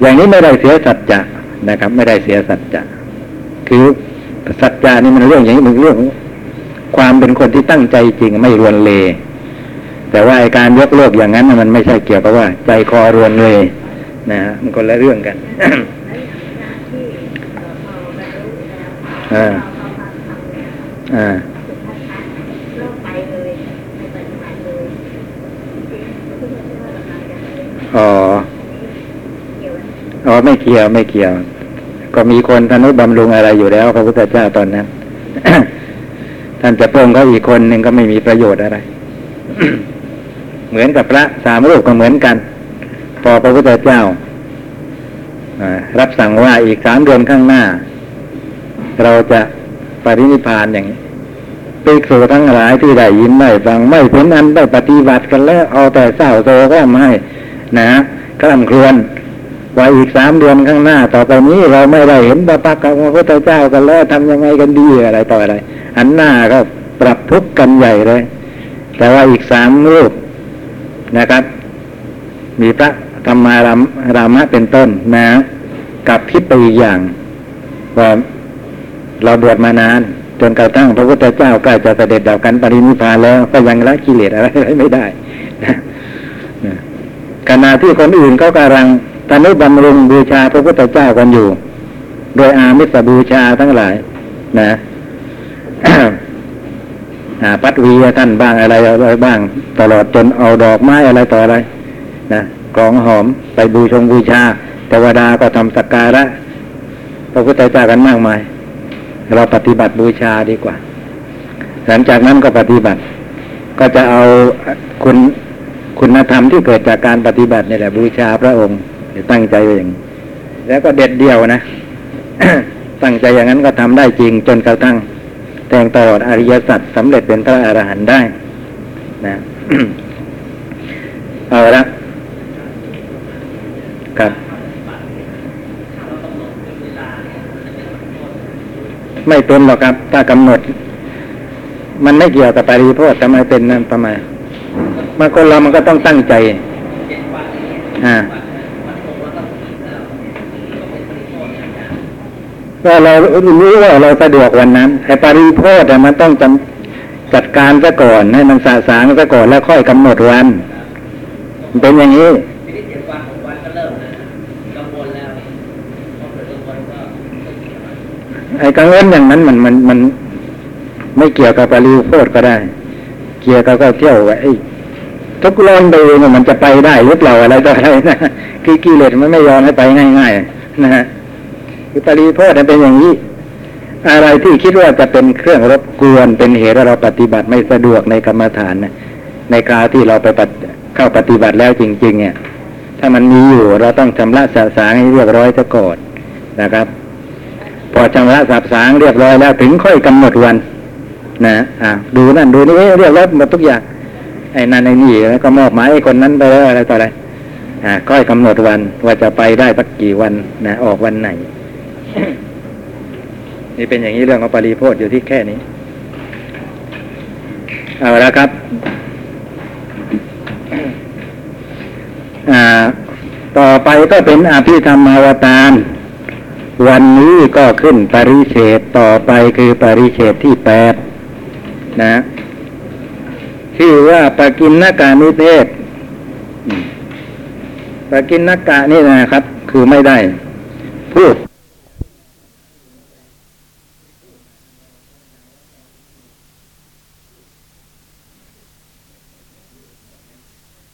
อย่างนี้ไม่ได้เสียสัจจะนะครับ ไม่ได้เสียสัจจะคือสัจจะนี่มันเรื่องอย่างนี้มันเรื่อง ความเป็นคนที่ตั้งใจจริงไม่รวนเล แต่ว่าการยกเลิกอย่างนั้นมันไม่ใช่เกี่ยวกับว่า ใจคอรวนเลนะฮะมันคนละเรื่องกัน
อ่างการที่เออพอ
อ่า
อ๋
อ
อ๋
อไม่เกี่ยวไม่เกี่ยว ก็มีคนทนุบำรุงอะไรอยู่แล้ว พระพุทธเจ้าตอนนั้นท่านจะเพิ่มเขาอีกคนหนึ่งก็ไม่มีประโยชน์อะไร เหมือนกับพระสามรูปก็เหมือนกัน พอพระพุทธเจ้ารับสั่งว่าอีกสามเดือนข้างหน้า เราจะปรินิพานอย่างนี้ภิกษุทั้งหลายที่ได้ยินได้ฟังไม่เป็นอันได้ปฏิบัติกันแล้วเอาแต่เศร้าโศกก็ไม่ นะคร่ำครวญว่าอีกสามเดือนข้างหน้า ต่อไปนี้เราไม่ได้เห็นพระพักตร์ของพระพุทธเจ้ากันแล้วทำยังไงกันดีอะไรต่ออะไรอันหน้าก็ปรับทุกกันใหญ่เลย แต่ว่าอีกสามรูปนะครับ มีพระธรรมารามรามะเป็นต้นนะกับพิษไปอีกอย่างว่าเราบวชมานานจนกระทั่งพระพุทธเจ้าใกล้จะเสด็จดับกันปรินิพพานแล้วก็ยังละกิเลสอะไรไม่ได้นะนะ ขณะที่คนอื่นเขากำลังตอนนี้บำรุงบูชาพระพุทธเจ้ากันอยู่ โดยอามิสบูชาทั้งหลาย นะหาปัดวีท่านบ้างอะไรอะไรบ้าง ตลอดจนเอาดอกไม้อะไรต่ออะไร นะของหอมไปบูชงบูชาเทวดาก็ทำสักการะพระพุทธเจ้ากันมากมาย เราปฏิบัติบูชาดีกว่า หลังจากนั้นก็ปฏิบัติ ก็จะเอาคุณ คุณธรรมที่เกิดจากการปฏิบัตินี่แหละ บูชาพระองค์ตั้งใจอย่างแล้วก็เด็ดเดียวนะตั้งใจอย่างนั้นก็ทำได้จริงจนกระทั่งแทงตลอดอริยสัจสำเร็จเป็นพระอรหันต์ได้ นะเอาละครับ ไม่เป็นหรอกครับ ถ้ากำหนด มันไม่เกี่ยวกับปริโภคทำไมเป็นนั่นทำไม บางคนเรามันก็ต้องตั้งใจอ่าว่าเรารู้ว่าเราสะดวกวันนั้นไอ้ปริโภคอะมันต้องจำจัดการซะก่อนให้มันสาสางซะก่อนแล้วค่อยกำหนดวันเป็นอย่างนี้
ทีนี้เจ็ดวันหกวันก็เงินะกังวลแล้วนี่พอเกิดกังวลก็
ไอ้กังวลอย่างนั้นมันมันมัน ไม่เกี่ยวกับปริโภคก็ได้ เกี่ยวกับก็เที่ยวไอ้ ทุลองดูเนี่ยมันจะไปได้หรือเปล่าอะไรต่ออะไรนะคือกิเลสมันไม่ยอมให้ไปง่ายๆนะฮะคือปริโภคเป็นอย่างนี้ อะไรที่คิดว่าจะเป็นเครื่องรบกวนเป็นเหตุเราปฏิบัติไม่สะดวกในกรรมฐานนะในคราวที่เราไปปฏิเข้าปฏิบัติแล้วจริง ๆ เนี่ย ถ้ามันมีอยู่เราต้องชำระสะสางให้เรียบร้อยซะก่อนนะครับ พอชำระสับสางเรียบร้อยแล้วถึงค่อยกำหนดวัน นะอ่าดูนั่นดูนี่เรียบร้อยหมดทุกอย่าง ไอ้นั่นไอ้นี่แล้วก็มอบหมายไอ้คนนั้นไปแล้วอะไรต่ออะไรอ่าค่อยกำหนดวันว่าจะไปได้สักกี่วันนะออกวันไหน นี่เป็นอย่างนี้เรื่องของปริโภคอยู่ที่แค่นี้ เอาละครับต่อไปก็เป็นอภิธรรมาวตาร วันนี้ก็ขึ้นปริเฉดต่อไปคือปริเฉดที่แปดนะ ชื่อว่าปากินนากานิเทศปากินนากานี่นะครับ คือไม่ได้ พูด